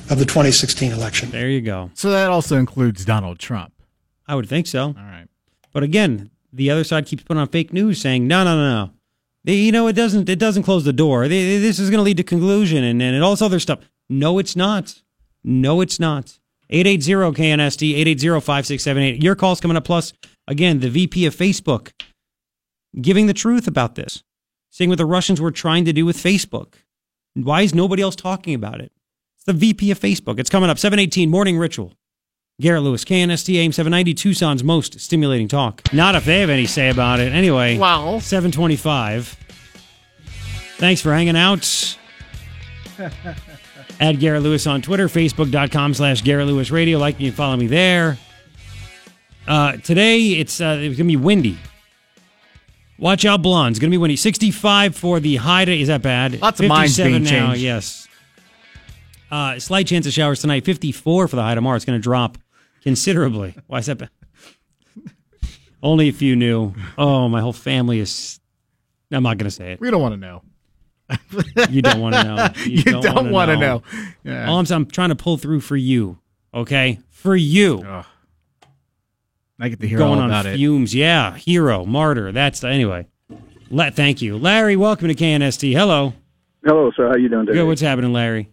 of the 2016 election. There you go. So that also includes Donald Trump. I would think so. All right. But again, the other side keeps putting on fake news saying, no, no, no, no. They, you know, it doesn't, it doesn't close the door. They, this is going to lead to conclusion and, and all this other stuff. No, it's not. No, it's not. 880 KNST, 880 5678. Your call's coming up. Plus, again, the VP of Facebook giving the truth about this, saying what the Russians were trying to do with Facebook. Why is nobody else talking about it? It's the VP of Facebook. It's coming up. 718 Morning Ritual. Garrett Lewis, KNST AM 790, Tucson's most stimulating talk. Not if they have any say about it. Anyway, Wow. 725. Thanks for hanging out. Add Garrett Lewis on Twitter, facebook.com slash Garrett Lewis Radio. Like me and follow me there. Uh, today, it's, uh, it's going to be windy. Watch out, blonde. It's going to be windy. 65 for the high today. Is that bad? Lots of minds 57 being now, changed. yes. Uh, slight chance of showers tonight. 54 for the high tomorrow. It's going to drop considerably. Why is that bad? Only if you knew. Oh, my whole family is. I'm not going to say it. We don't want to know. You don't want to know. You, don't, wanna want to know. Yeah. All I'm, I'm trying to pull through for you. Okay, for you. I get to hear Going all on about it. fumes. Yeah, hero, martyr. That's the, anyway. Let thank you, Larry. Welcome to KNST. Hello. Hello, sir. How you doing today? Good. What's happening, Larry?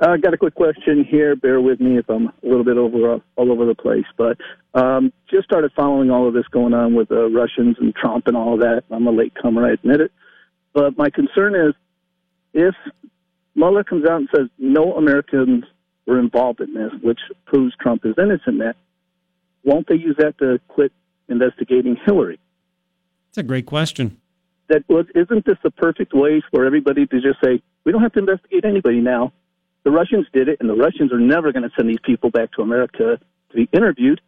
I uh, got a quick question here. Bear with me if I'm a little bit over all over the place, but um, just started following all of this going on with the Russians and Trump and all of that. I'm a late comer, I admit it, but my concern is if Mueller comes out and says no Americans were involved in this, which proves Trump is innocent. in That won't they use that to quit investigating Hillary? That's a great question. That was, isn't this the perfect way for everybody to just say we don't have to investigate anybody now? The Russians did it, and the Russians are never going to send these people back to America to be interviewed,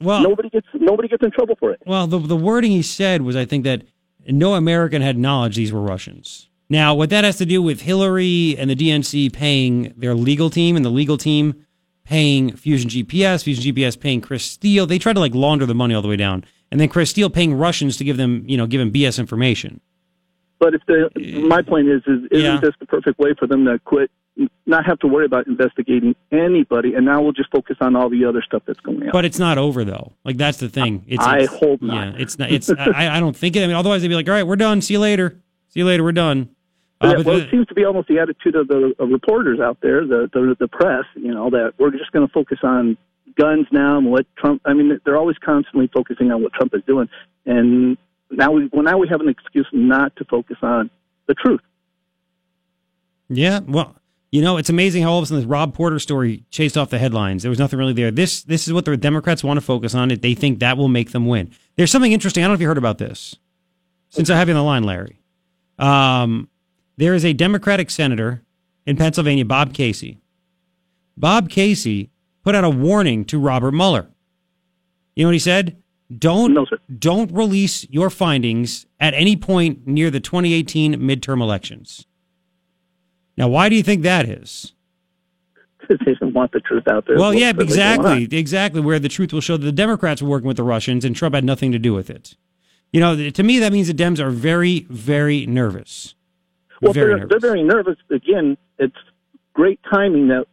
Well, nobody gets nobody gets in trouble for it. Well, the the wording he said was, I think that no American had knowledge these were Russians. Now, what that has to do with Hillary and the DNC paying their legal team and the legal team paying Fusion GPS, Fusion GPS paying Chris Steele, they tried to like launder the money all the way down, and then Chris Steele paying Russians to give them, you know, give them BS information. But if the my point is, is isn't Yeah. this the perfect way for them to quit, not have to worry about investigating anybody, and now we'll just focus on all the other stuff that's going on. But it's not over though. Like that's the thing. It's, I it's- hope not. Yeah, it's not. It's I, I don't think it. I mean, otherwise they'd be like, all right, we're done. See you later. See you later. We're done. Uh, well, it seems to be almost the attitude of the of reporters out there, the the, the press. You know that we're just going to focus on guns now and what Trump. I mean, they're always constantly focusing on what Trump is doing, and now we well now we have an excuse not to focus on the truth. Yeah, well, you know, it's amazing how all of a sudden this Rob Porter story chased off the headlines. There was nothing really there. This this is what the Democrats want to focus on. It they think that will make them win. There's something interesting. I don't know if you heard about this. Since I have you on the line, Larry, um, there is a Democratic senator in Pennsylvania, Bob Casey. Bob Casey put out a warning to Robert Mueller. You know what he said? Don't don't release your findings at any point near the 2018 midterm elections. Now, why do you think that is? Because they don't want the truth out there. Well, yeah, really going on? exactly, exactly. Where the truth will show that the Democrats were working with the Russians and Trump had nothing to do with it. You know, to me, that means the Dems are very, very nervous. Well, very they're, they're very nervous. Again, it's great timing that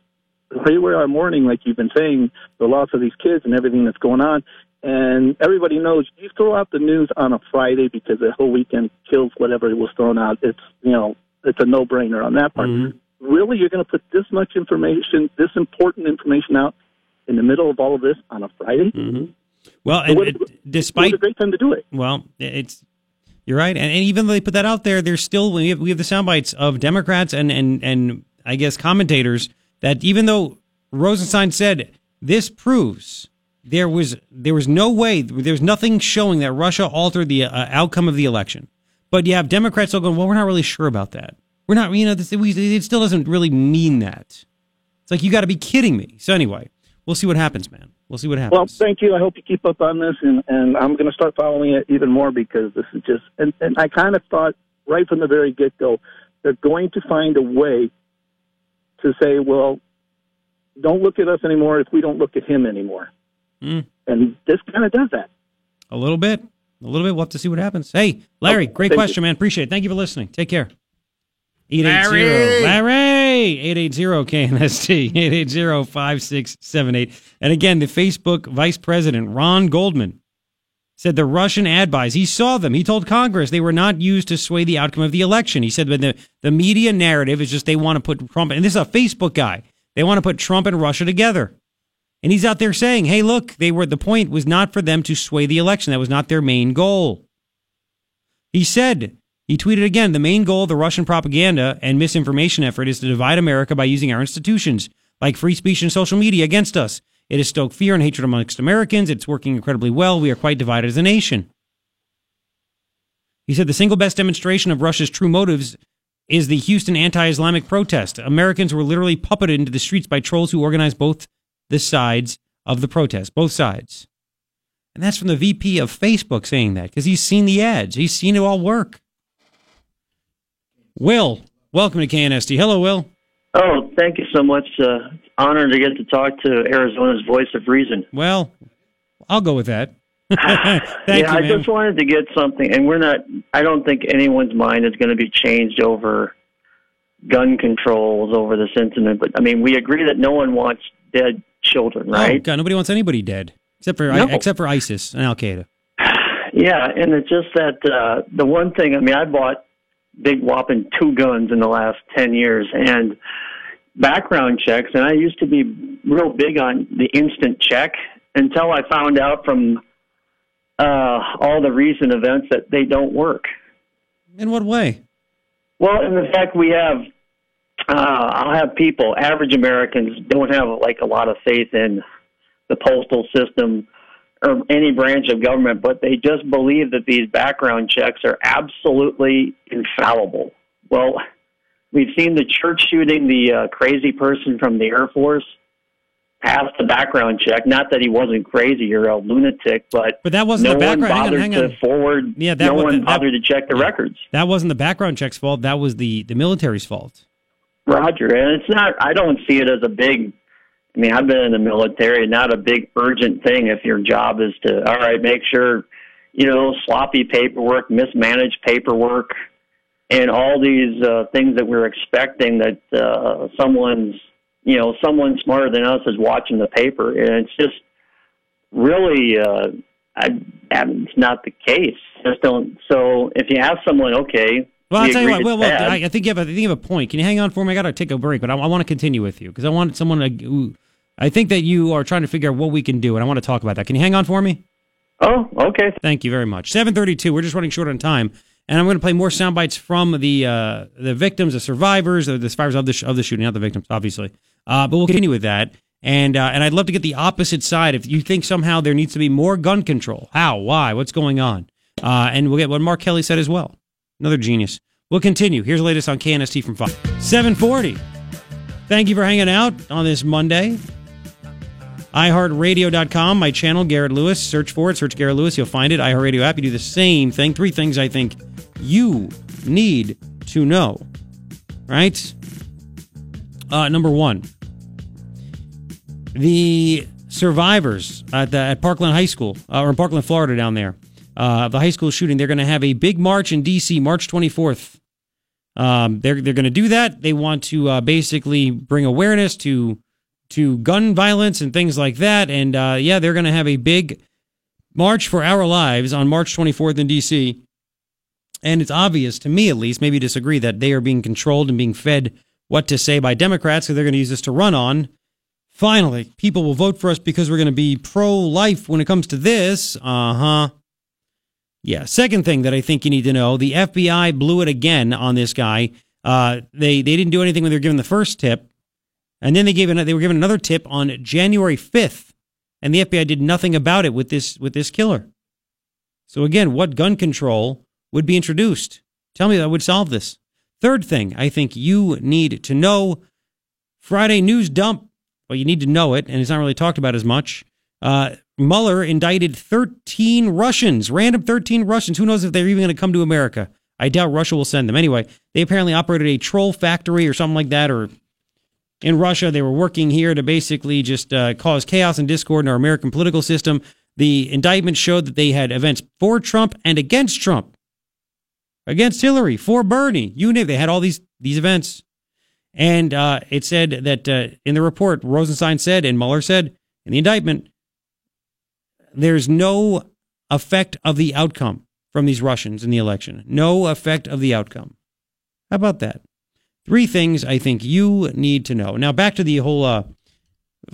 here we are mourning, like you've been saying, the loss of these kids and everything that's going on. And everybody knows you throw out the news on a Friday because the whole weekend kills whatever was thrown out. It's you know it's a no brainer on that part. Mm-hmm. Really, you're going to put this much information, this important information out in the middle of all of this on a Friday? Mm-hmm. Well, it- It despite a great time to do it. Well, it's you're right, and, and even though they put that out there, there's still we have, we have the sound bites of Democrats and and and I guess commentators that even though Rosenstein said this proves there was there was no way there's nothing showing that Russia altered the uh, outcome of the election, but you have Democrats still going, well, we're not really sure about that. We're not, you know, this, we, it still doesn't really mean that. It's like you got to be kidding me. So anyway, we'll see what happens, man. We'll see what happens. Well, thank you. I hope you keep up on this, and, and I'm going to start following it even more because this is just. And, and I kind of thought right from the very get go, they're going to find a way to say, well, don't look at us anymore if we don't look at him anymore. Mm. And this kind of does that. A little bit. A little bit. We'll have to see what happens. Hey, Larry, great thank question, man. Appreciate it. Thank you for listening. Take care. 880 Larry! Larry 880 KNST 880 5678. And again, the Facebook Vice President Rob Goldman said the Russian ad buys, he saw them. He told Congress they were not used to sway the outcome of the election. He said, but the, the media narrative is just they want to put Trump, and this is a Facebook guy, they want to put Trump and Russia together. And he's out there saying, "Hey, look, they were the point was not for them to sway the election. That was not their main goal." He said, he tweeted again, "The main goal of the Russian propaganda and misinformation effort is to divide America by using our institutions, like free speech and social media, against us. It has stoked fear and hatred amongst Americans. It's working incredibly well. We are quite divided as a nation." He said the single best demonstration of Russia's true motives is the Houston anti-Islamic protest. Americans were literally puppeted into the streets by trolls who organized both the sides of the protest, both sides. And that's from the VP of Facebook saying that because he's seen the ads. He's seen it all work. Will, welcome to KNST. Hello, Will. Oh, thank you so much. Uh, honored to get to talk to Arizona's voice of reason. Well, I'll go with that. Thank yeah, you, I just wanted to get something, and we're not. I don't think anyone's mind is going to be changed over gun controls over this incident. But I mean, we agree that no one wants dead children, right? Oh, right? God, nobody wants anybody dead except for No. except for ISIS and Al Qaeda. Yeah, and it's just that uh, the one thing. I mean, I bought big whopping two guns in the last ten years, and background checks. And I used to be real big on the instant check until I found out from uh, all the recent events that they don't work. In what way? Well, in the fact we have, uh, I'll have people, average Americans, don't have like a lot of faith in the postal system or any branch of government, but they just believe that these background checks are absolutely infallible. Well, we've seen the church shooting the uh, crazy person from the Air Force. passed the background check. Not that he wasn't crazy or a lunatic, but But that wasn't no the background. one hang on, bothered hang to forward. Yeah, that no wa- one that- bothered to check the records. That wasn't the background check's fault. That was the the military's fault. Roger, and it's not. I don't see it as a big. I mean, I've been in the military. Not a big urgent thing if your job is to all right, make sure you know sloppy paperwork, mismanaged paperwork, and all these uh, things that we're expecting that uh, someone's you know someone smarter than us is watching the paper, and it's just really. Uh, I, I mean, it's not the case. Just don't. So if you ask someone, okay, Well, I'll tell you what. Well, well. I, I think you have. A, I think you have a point. Can you hang on for me? I got to take a break, but I, I want to continue with you because I want someone to. who- I think that you are trying to figure out what we can do, and I want to talk about that. Can you hang on for me? Oh, okay. Thank you very much. Seven thirty-two. We're just running short on time, and I'm going to play more sound bites from the uh, the victims, the survivors, the, the survivors of the sh- of the shooting, not the victims, obviously. Uh, but we'll continue with that, and uh, and I'd love to get the opposite side. If you think somehow there needs to be more gun control, how, why, what's going on, uh, and we'll get what Mark Kelly said as well. Another genius. We'll continue. Here's the latest on KNST from five seven forty. Thank you for hanging out on this Monday iHeartRadio.com, my channel, Garrett Lewis. Search for it, search Garrett Lewis, you'll find it. iHeartRadio app, you do the same thing. Three things I think you need to know. Right? Uh, number one, the survivors at, the, at Parkland High School, uh, or in Parkland, Florida, down there, uh, the high school shooting, they're going to have a big march in D.C. March 24th. Um, they're they're going to do that. They want to uh, basically bring awareness to to gun violence and things like that. And uh, yeah, they're going to have a big march for our lives on March 24th in D.C. And it's obvious to me, at least, maybe disagree, that they are being controlled and being fed what to say by Democrats, so they're going to use this to run on. Finally, people will vote for us because we're going to be pro life when it comes to this. Uh huh. Yeah. Second thing that I think you need to know the FBI blew it again on this guy. Uh, they, they didn't do anything when they were given the first tip. And then they gave an, they were given another tip on January 5th, and the FBI did nothing about it with this with this killer. So again, what gun control would be introduced? Tell me that would solve this. Third thing I think you need to know Friday news dump. Well, you need to know it, and it's not really talked about as much. Uh, Mueller indicted 13 Russians, random 13 Russians. Who knows if they're even going to come to America? I doubt Russia will send them. Anyway, they apparently operated a troll factory or something like that, or in Russia. They were working here to basically just uh, cause chaos and discord in our American political system. The indictment showed that they had events for Trump and against Trump, against Hillary, for Bernie. You name it. They had all these these events, and uh, it said that uh, in the report, Rosenstein said and Mueller said in the indictment, there's no effect of the outcome from these Russians in the election. No effect of the outcome. How about that? Three things I think you need to know. Now, back to the whole uh,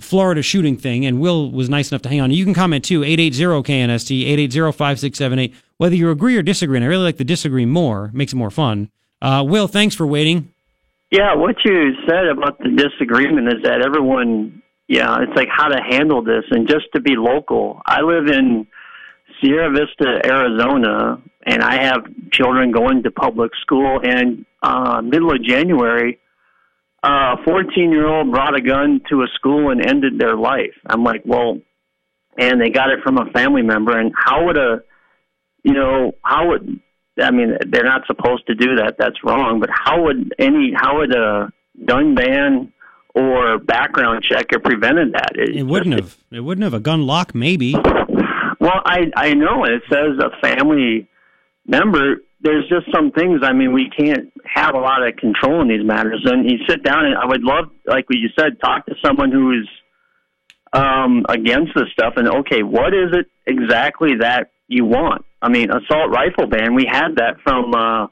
Florida shooting thing, and Will was nice enough to hang on. You can comment too, 880-KNST, 880-5678, whether you agree or disagree, and I really like the disagree more, makes it more fun. Uh, Will, thanks for waiting. Yeah, what you said about the disagreement is that everyone, yeah, it's like how to handle this. And just to be local, I live in Sierra Vista, Arizona, and I have children going to public school. And uh, middle of January, a 14 year old brought a gun to a school and ended their life. I'm like, well, and they got it from a family member. And how would a, you know, how would I mean, they're not supposed to do that. That's wrong. But how would any, how would a gun ban or background check have prevented that? It's It wouldn't just- have. It wouldn't have. A gun lock, maybe. Well, I I know it says a family member. There's just some things. I mean, we can't have a lot of control in these matters. And you sit down, and I would love, like you said, talk to someone who's um, against this stuff. And okay, what is it exactly that you want? I mean, assault rifle ban. We had that from uh,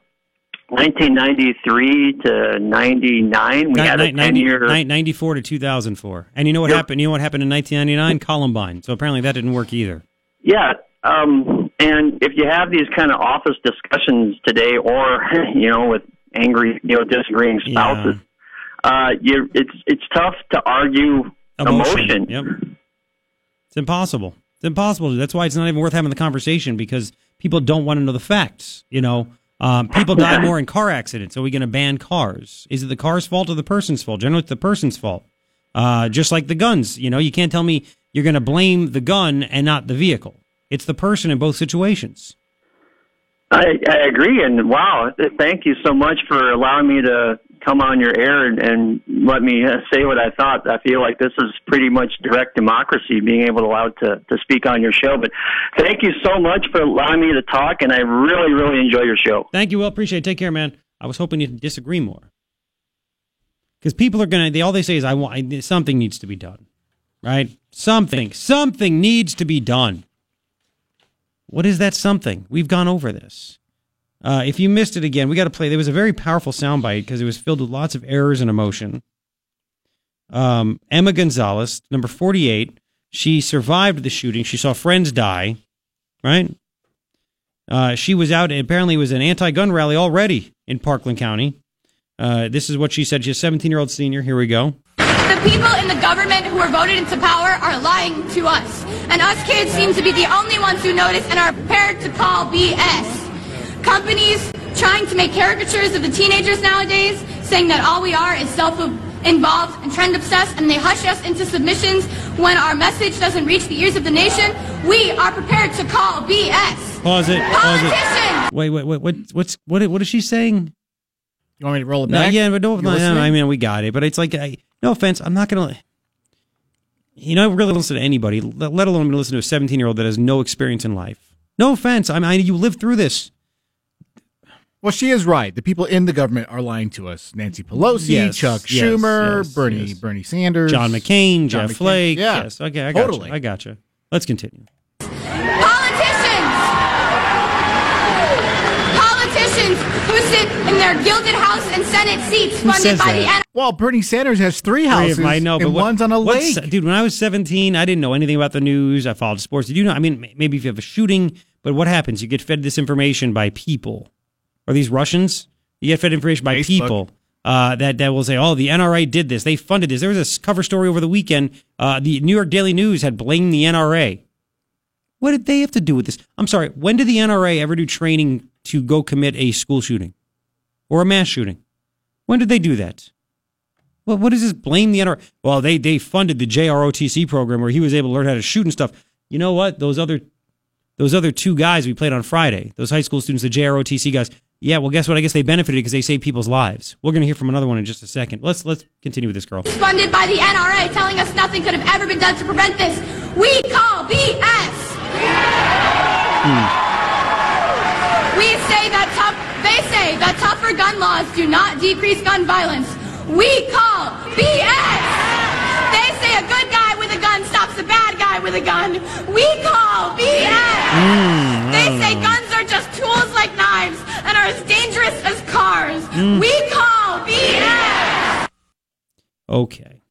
1993 to 99. We had a Ni- 10 year. 94 to 2004. And you know what Yep. happened? You know what happened in 1999? Columbine. So apparently that didn't work either. Yeah, um, and if you have these kind of office discussions today, or you know, with angry, you know, disagreeing spouses, uh, you it's it's tough to argue emotion. Yep. It's impossible. It's impossible. That's why it's not even worth having the conversation because people don't want to know the facts. You know, um, people die more in car accidents. Are we going to ban cars? Is it the car's fault or the person's fault? Generally, it's the person's fault. Uh, just like the guns, you know, you can't tell me you're going to blame the gun and not the vehicle. It's the person in both situations. I, I agree, and wow, thank you so much for allowing me to come on your air and, and let me uh, say what I thought. I feel like this is pretty much direct democracy, being able to allow to to speak on your show. But thank you so much for allowing me to talk, and I really, really enjoy your show. Thank you. Well, appreciate it. Take care, man. I was hoping you'd disagree more. Because people are going to, they all they say is, I want, something needs to be done. Right? Something. Something needs to be done. What is that something? We've gone over this. Uh, if you missed it again, we got to play. There was a very powerful soundbite because it was filled with lots of errors and emotion. Um, Emma Gonzalez, number 48, she survived the shooting. She saw friends die, right? Uh, she was out, and apparently, it was an anti gun rally already in Parkland County. Uh, this is what she said. She's a 17 year old senior. Here we go. The people in the government who were voted into power are lying to us. And us kids seem to be the only ones who notice and are prepared to call BS. Companies trying to make caricatures of the teenagers nowadays, saying that all we are is self-involved and trend-obsessed, and they hush us into submissions when our message doesn't reach the ears of the nation. We are prepared to call BS. Pause it. Pause it. Wait, wait, wait. What, what's, what, what is she saying? You want me to roll it No, back? yeah, but no, You no, no. I mean, we got it. But it's like, I, no offense, I'm not going to. You know, I really listen to anybody, let alone listen to a 17 year old that has no experience in life. No offense. I mean, I, you lived through this. Well, she is right. The people in the government are lying to us. Nancy Pelosi, Yes, Chuck yes, Schumer, yes, Bernie. Bernie Sanders, John McCain, John Jeff McCain. Flake. Yeah, Yes. Okay, I got totally. you. I got you. Let's continue. In their gilded House and Senate seats funded by that? the N- Well, Bernie Sanders has three Three houses. of 'em, I know, but and what- one's on a what's- lake. Dude, when I was 17, I didn't know anything about the news. I followed sports. Did you know? I mean, m- maybe if you have a shooting, but what happens? You get fed this information by people. Are these Russians? You get fed information by Facebook. people uh, that, that will say, oh, the NRA did this. They funded this. There was a s- cover story over the weekend. Uh, the New York Daily News had blamed the NRA. What did they have to do with this? I'm sorry. When did the NRA ever do training to go commit a school shooting or a mass shooting? When did they do that? Well, what is this? Blame the NRA? Well, they they funded the JROTC program where he was able to learn how to shoot and stuff. You know what? Those other those other two guys we played on Friday, those high school students, the JROTC guys. Yeah, well, guess what? I guess they benefited because they saved people's lives. We're going to hear from another one in just a second. Let's let's continue with this girl. funded by the NRA telling us nothing could have ever been done to prevent this. We call BS. Hmm. We say that tough, they say that tougher gun laws do not decrease gun violence. We call BS. They say a good guy with a gun stops a bad guy with a gun. We call BS. they say guns are just tools like knives and are as dangerous as cars. We call BS. Okay.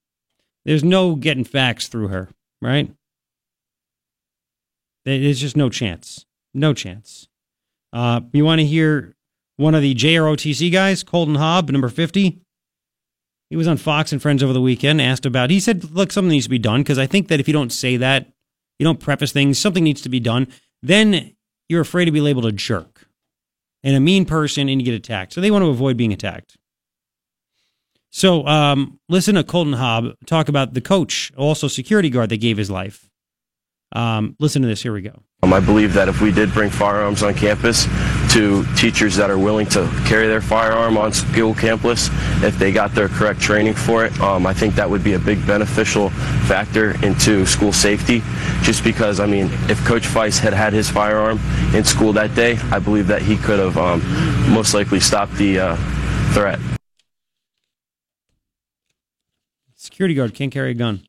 There's no getting facts through her, right? There's just no chance. No chance. Uh, you want to hear one of the JROTC guys, Colton Haab, number 50? He was on Fox and Friends over the weekend, asked about, he said, look, something needs to be done because I think that if you don't say that, you don't preface things, something needs to be done, then you're afraid to be labeled a jerk and a mean person and you get attacked. So they want to avoid being attacked. So um, listen to Colton Haab talk about the coach, also security guard that gave his life. Um, listen to this. Here we go. Um, I believe that if we did bring firearms on campus to teachers that are willing to carry their firearm on school campus, if they got their correct training for it, um, I think that would be a big beneficial factor into school safety. Just because, I mean, if Coach Feis had had his firearm in school that day, I believe that he could have um, most likely stopped the uh, threat. Security guard can't carry a gun.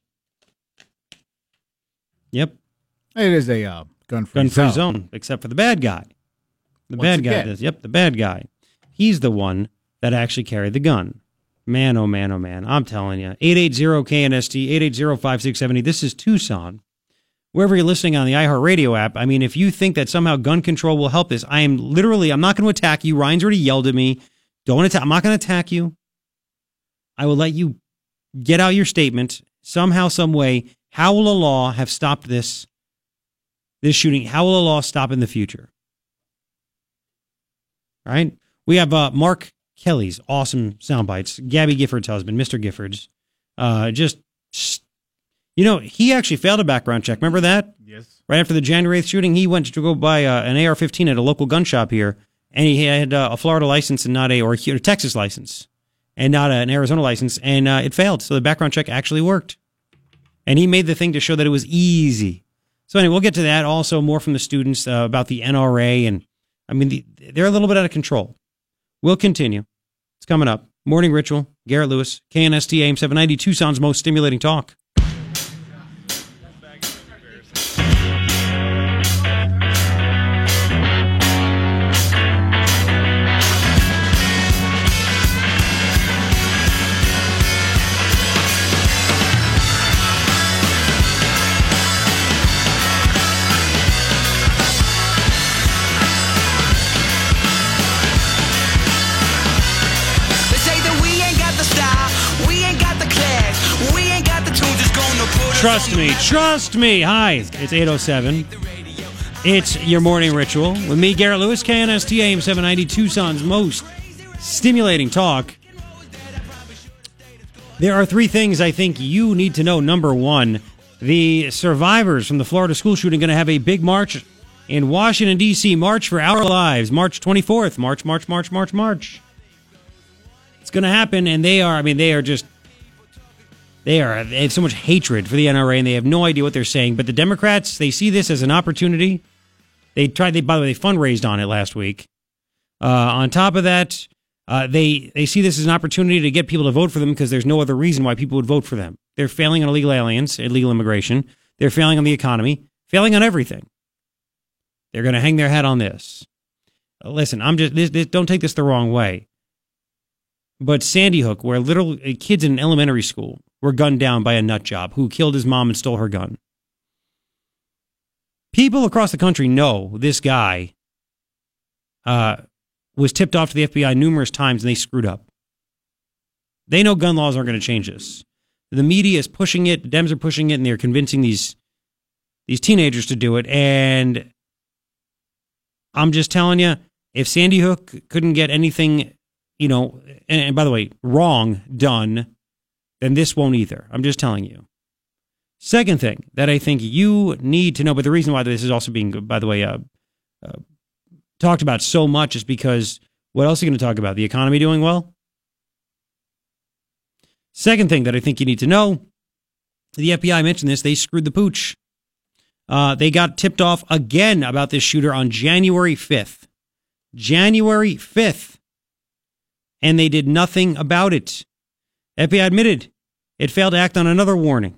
Yep, It is a uh, gun-free, gun free zone. zone, except for the bad guy. The Once bad guy again. does. Yep, the bad guy. He's the one that actually carried the gun. Man, oh man, oh man. I'm telling you. 880-KNST, 880-5670. This is Tucson. Wherever you're listening on the iHeartRadio app, I mean, if you think that somehow gun control will help this, I am literally, I'm not going to attack you. Ryan's already yelled at me. Don't attack. I'm not going to attack you. I will let you get out your statement somehow, some way. How will a law have stopped this, this shooting? How will a law stop in the future? Right. We have uh, Mark Kelly's awesome sound bites. Gabby Giffords' husband, Mr. Giffords, uh, just You know, he actually failed a background check. Remember that? Yes. Right after the January 8th shooting, he went to go buy uh, an AR-15 at a local gun shop here, and he had uh, a Florida license and not a or a Texas license, and not an Arizona license, and uh, it failed. So the background check actually worked, and he made the thing to show that it was easy. So anyway, we'll get to that. Also, more from the students uh, about the NRA, and I mean, the, they're a little bit out of control. We'll continue. It's coming up. Morning Ritual, Garrett Lewis, KNST AM 790, Tucson's most stimulating talk. Trust me, trust me. Hi, it's 807. It's your morning ritual with me, Garrett Lewis, KNST AM 790, Tucson's most stimulating talk. There are three things I think you need to know. Number one, the survivors from the Florida school shooting going to have a big march in Washington, D.C. March for Our Lives, March 24th. March, March, March, March, March. It's going to happen, and they are, I mean, they are just they are they have so much hatred for the NRA and they have no idea what they're saying. But the Democrats, they see this as an opportunity. They tried. They by the way, they fundraised on it last week. Uh, on top of that, uh, they they see this as an opportunity to get people to vote for them because there's no other reason why people would vote for them. They're failing on illegal aliens, illegal immigration. They're failing on the economy, failing on everything. They're going to hang their hat on this. Uh, listen, I'm just this, this, don't take this the wrong way. But Sandy Hook, where little uh, kids in elementary school were gunned down by a nut job who killed his mom and stole her gun. People across the country know this guy uh, was tipped off to the FBI numerous times and they screwed up. They know gun laws aren't going to change this. The media is pushing it, Dems are pushing it, and they're convincing these these teenagers to do it. And I'm just telling you, if Sandy Hook couldn't get anything, you know, and, and by the way, wrong done, then this won't either. I'm just telling you. Second thing that I think you need to know, but the reason why this is also being, by the way, uh, uh, talked about so much is because what else are you going to talk about? The economy doing well? Second thing that I think you need to know the FBI mentioned this, they screwed the pooch. Uh, they got tipped off again about this shooter on January 5th. January 5th. And they did nothing about it. FBI admitted it failed to act on another warning.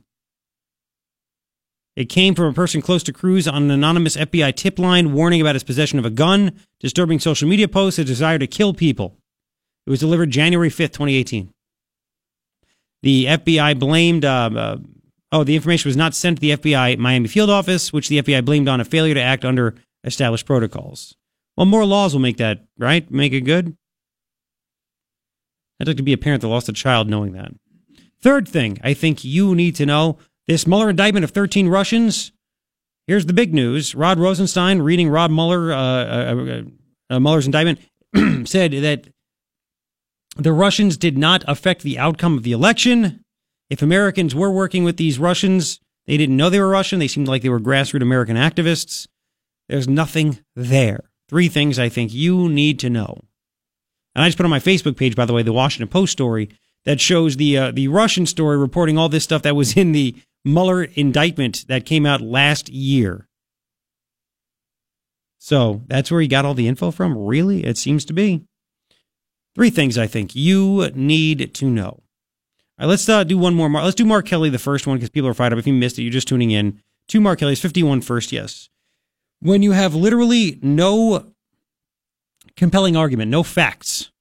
It came from a person close to Cruz on an anonymous FBI tip line warning about his possession of a gun, disturbing social media posts, a desire to kill people. It was delivered January 5th, 2018. The FBI blamed, uh, uh, oh, the information was not sent to the FBI Miami field office, which the FBI blamed on a failure to act under established protocols. Well, more laws will make that, right? Make it good? I'd like to be a parent that lost a child knowing that. Third thing I think you need to know this Mueller indictment of 13 Russians. Here's the big news. Rod Rosenstein, reading Rod Mueller, uh, uh, uh, Mueller's indictment, said that the Russians did not affect the outcome of the election. If Americans were working with these Russians, they didn't know they were Russian. They seemed like they were grassroots American activists. There's nothing there. Three things I think you need to know. And I just put on my Facebook page, by the way, the Washington Post story that shows the uh, the Russian story reporting all this stuff that was in the Mueller indictment that came out last year. So that's where he got all the info from. Really, it seems to be. Three things I think you need to know. All right, let's uh, do one more. Let's do Mark Kelly, the first one, because people are fired up. If you missed it, you're just tuning in. Two Mark Kelly's 51 first, yes. When you have literally no compelling argument, no facts,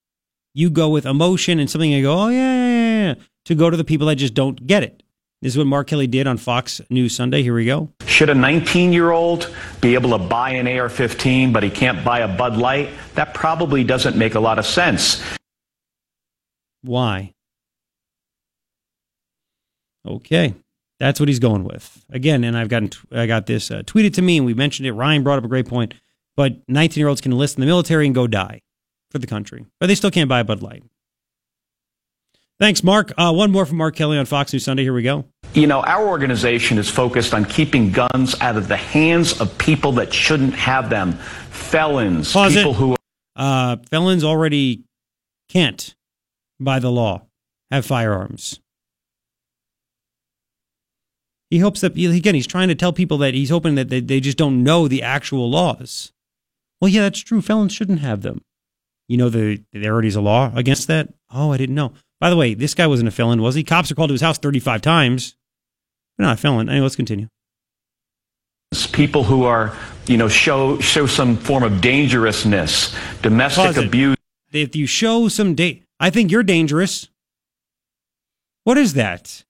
you go with emotion and something you go, oh, yeah, yeah, yeah, yeah, to go to the people that just don't get it. This is what Mark Kelly did on Fox News Sunday. Here we go. Should a 19 year old be able to buy an AR 15, but he can't buy a Bud Light? That probably doesn't make a lot of sense. Why? Okay. That's what he's going with. Again, and I've gotten I got this uh, tweeted to me, and we mentioned it. Ryan brought up a great point. But 19 year olds can enlist in the military and go die for the country, but they still can't buy a Bud Light. Thanks, Mark. Uh, one more from Mark Kelly on Fox News Sunday. Here we go. you know, our organization is focused on keeping guns out of the hands of people that shouldn't have them. Felons, Pause people it. who Uh, felons already can't, by the law, have firearms. He hopes that, again, he's trying to tell people that he's hoping that they, they just don't know the actual laws. Well, yeah, that's true. Felons shouldn't have them. You know, the, there already is a law against that? Oh, I didn't know. By the way, this guy wasn't a felon, was he? Cops are called to his house 35 times. But not a felon. Anyway, let's continue. people who are, you know, show show some form of dangerousness, domestic abuse. If you show some date, I think you're dangerous. What is that?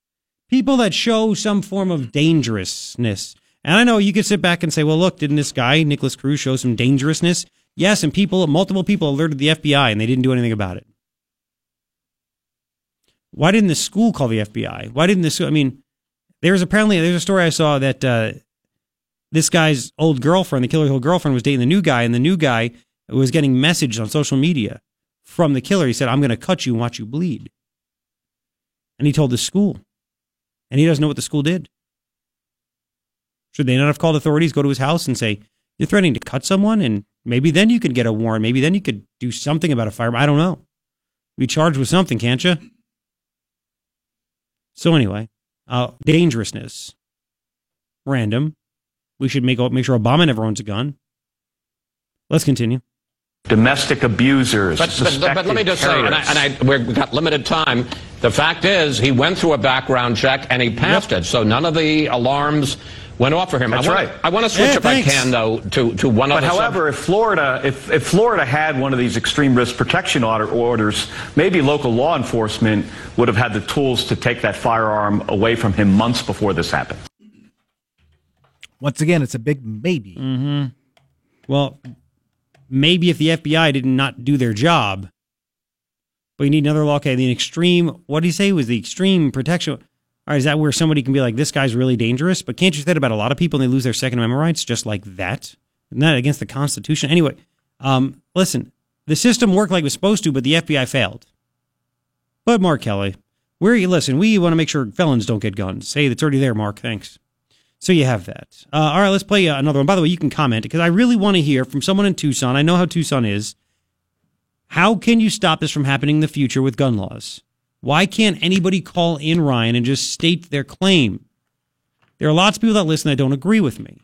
People that show some form of dangerousness. And I know you could sit back and say, well, look, didn't this guy, Nikolas Cruz, show some dangerousness? Yes, and people, multiple people alerted the FBI and they didn't do anything about it. Why didn't the school call the FBI? Why didn't the school? I mean, there's apparently, there's a story I saw that uh, this guy's old girlfriend, the killer Hill girlfriend, was dating the new guy, and the new guy was getting messages on social media from the killer. He said, I'm going to cut you and watch you bleed. And he told the school. And he doesn't know what the school did. Should they not have called authorities, go to his house and say, You're threatening to cut someone? And maybe then you could get a warrant. Maybe then you could do something about a fire. I don't know. Be charged with something, can't you? So, anyway, uh, dangerousness. Random. We should make, make sure Obama never owns a gun. Let's continue. Domestic abusers. But, but, but, but let me just say, and, I, and I, we've got limited time. The fact is, he went through a background check and he passed it, so none of the alarms went off for him. That's I want, right. I want to switch, Yeah, if thanks. I can, though, to, to one But other. however, if Florida, if, if Florida had one of these extreme risk protection order, orders, maybe local law enforcement would have had the tools to take that firearm away from him months before this happened. Once again, it's a big maybe. Mm-hmm. Well, maybe if the FBI did not do their job, but you need another law. Okay, the extreme. What did he say was the extreme protection? All right, is that where somebody can be like, this guy's really dangerous? But can't you say that about a lot of people and they lose their Second Amendment rights just like that? Isn't that against the Constitution? Anyway, um, listen, the system worked like it was supposed to, but the FBI failed. But Mark Kelly, we listen. We want to make sure felons don't get guns. Hey, it's already there, Mark. Thanks. So you have that. Uh, all right, let's play uh, another one. By the way, you can comment because I really want to hear from someone in Tucson. I know how Tucson is. How can you stop this from happening in the future with gun laws? Why can't anybody call in Ryan and just state their claim? There are lots of people that listen that don't agree with me.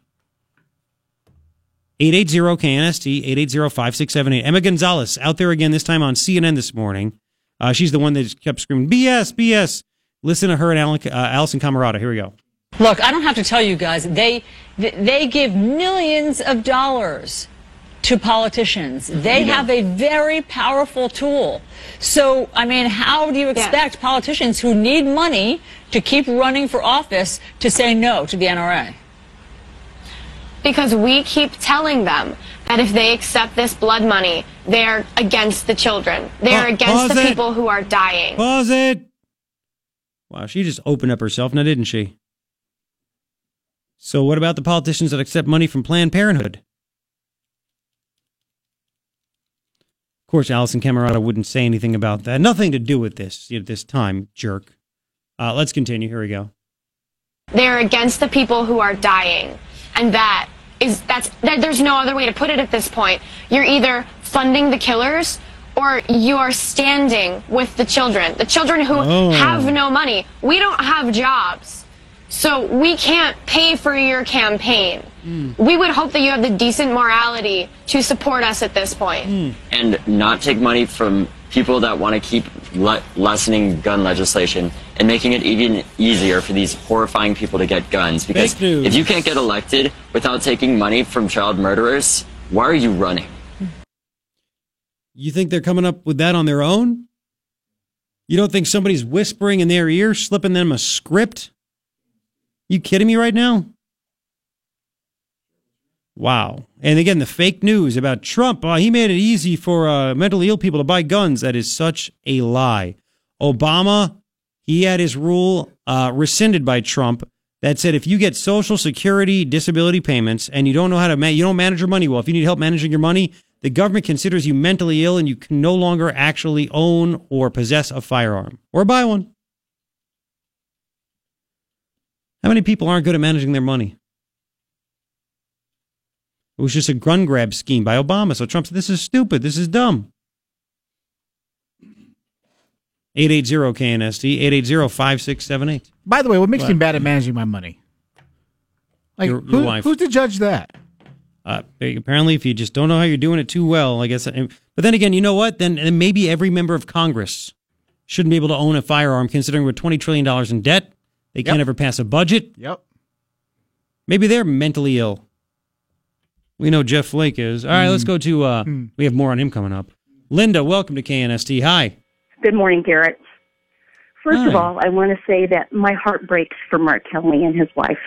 880-KNST, 880-5678. Emma Gonzalez out there again, this time on CNN this morning. Uh, she's the one that kept screaming, BS, BS. Listen to her and Alan, uh, Alisyn Camerota. Here we go. Look, I don't have to tell you guys, they, they give millions of dollars to politicians. They have a very powerful tool. So, I mean, how do you expect politicians who need money to keep running for office to say no to the NRA? Because we keep telling them that if they accept this blood money, they're against the children. They're Pa- against the it. people who are dying. Pause it. Wow, she just opened up herself now, didn't she? So, what about the politicians that accept money from Planned Parenthood? Of course, Alisyn Camerota wouldn't say anything about that. Nothing to do with this at this time, jerk. Uh, let's continue. Here we go. They're against the people who are dying. And that is, that's, that, there's no other way to put it at this point. You're either funding the killers or you are standing with the children. The children who Oh. have no money. We don't have jobs. So we can't pay for your campaign. Mm. We would hope that you have the decent morality to support us at this point. Mm. and not take money from people that want to keep le- lessening gun legislation and making it even easier for these horrifying people to get guns. Because if you can't get elected without taking money from child murderers, why are you running? You think they're coming up with that on their own? You don't think somebody's whispering in their ear, slipping them a script? You kidding me right now? Wow. And again, the fake news about Trump, uh, he made it easy for uh, mentally ill people to buy guns. That is such a lie. Obama, he had his rule uh, rescinded by Trump that said if you get Social Security disability payments and you don't know how to ma- you don't manage your money well, if you need help managing your money, the government considers you mentally ill and you can no longer actually own or possess a firearm or buy one. How many people aren't good at managing their money? It was just a gun grab scheme by Obama. So Trump said, this is stupid. This is dumb. 880-KNST, 880-5678. By the way, what makes What? me bad at managing my money? Like, Your- your who- wife. who's to judge that? Uh, apparently, if you just don't know how you're doing it too well, I guess. But then again, you know what? Then, then maybe every member of Congress shouldn't be able to own a firearm, considering we're twenty trillion dollars in debt. They can't ever pass a budget. Yep. Maybe they're mentally ill. We know Jeff Flake is. All right, let's go to. Uh, We have more on him coming up. Linda, welcome to KNST. Hi. Good morning, Garrett. First of all, I want to say that my heart breaks for Mark Kelly and his wife.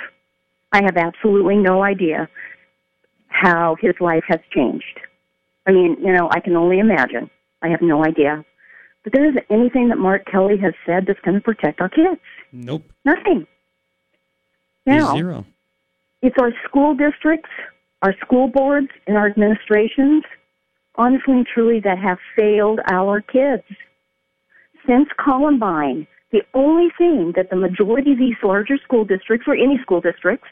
I have absolutely no idea how his life has changed. I mean, you know, I can only imagine. I have no idea. But there isn't anything that Mark Kelly has said that's going to protect our kids. Nope. Nothing. Now, zero. it's our school districts, our school boards, and our administrations, honestly and truly, that have failed our kids. Since Columbine, the only thing that the majority of these larger school districts, or any school districts,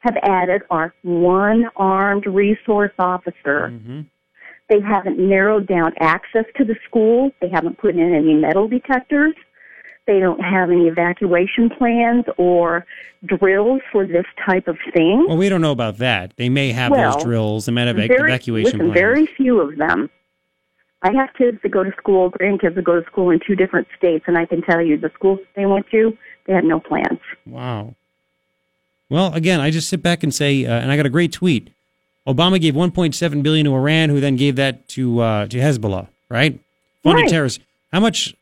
have added are one armed resource officer. Mm-hmm. They haven't narrowed down access to the school. They haven't put in any metal detectors. They don't have any evacuation plans or drills for this type of thing. Well, we don't know about that. They may have Well, those drills. They might have very, evacuation listen, plans. very few of them. I have kids that go to school, grandkids that go to school in two different states, and I can tell you the schools they went to, they had no plans. Wow. Well, again, I just sit back and say, uh, and I got a great tweet. Obama gave 1.7 billion to Iran, who then gave that to uh, to Hezbollah, right? Funded Right. terrorists. How much?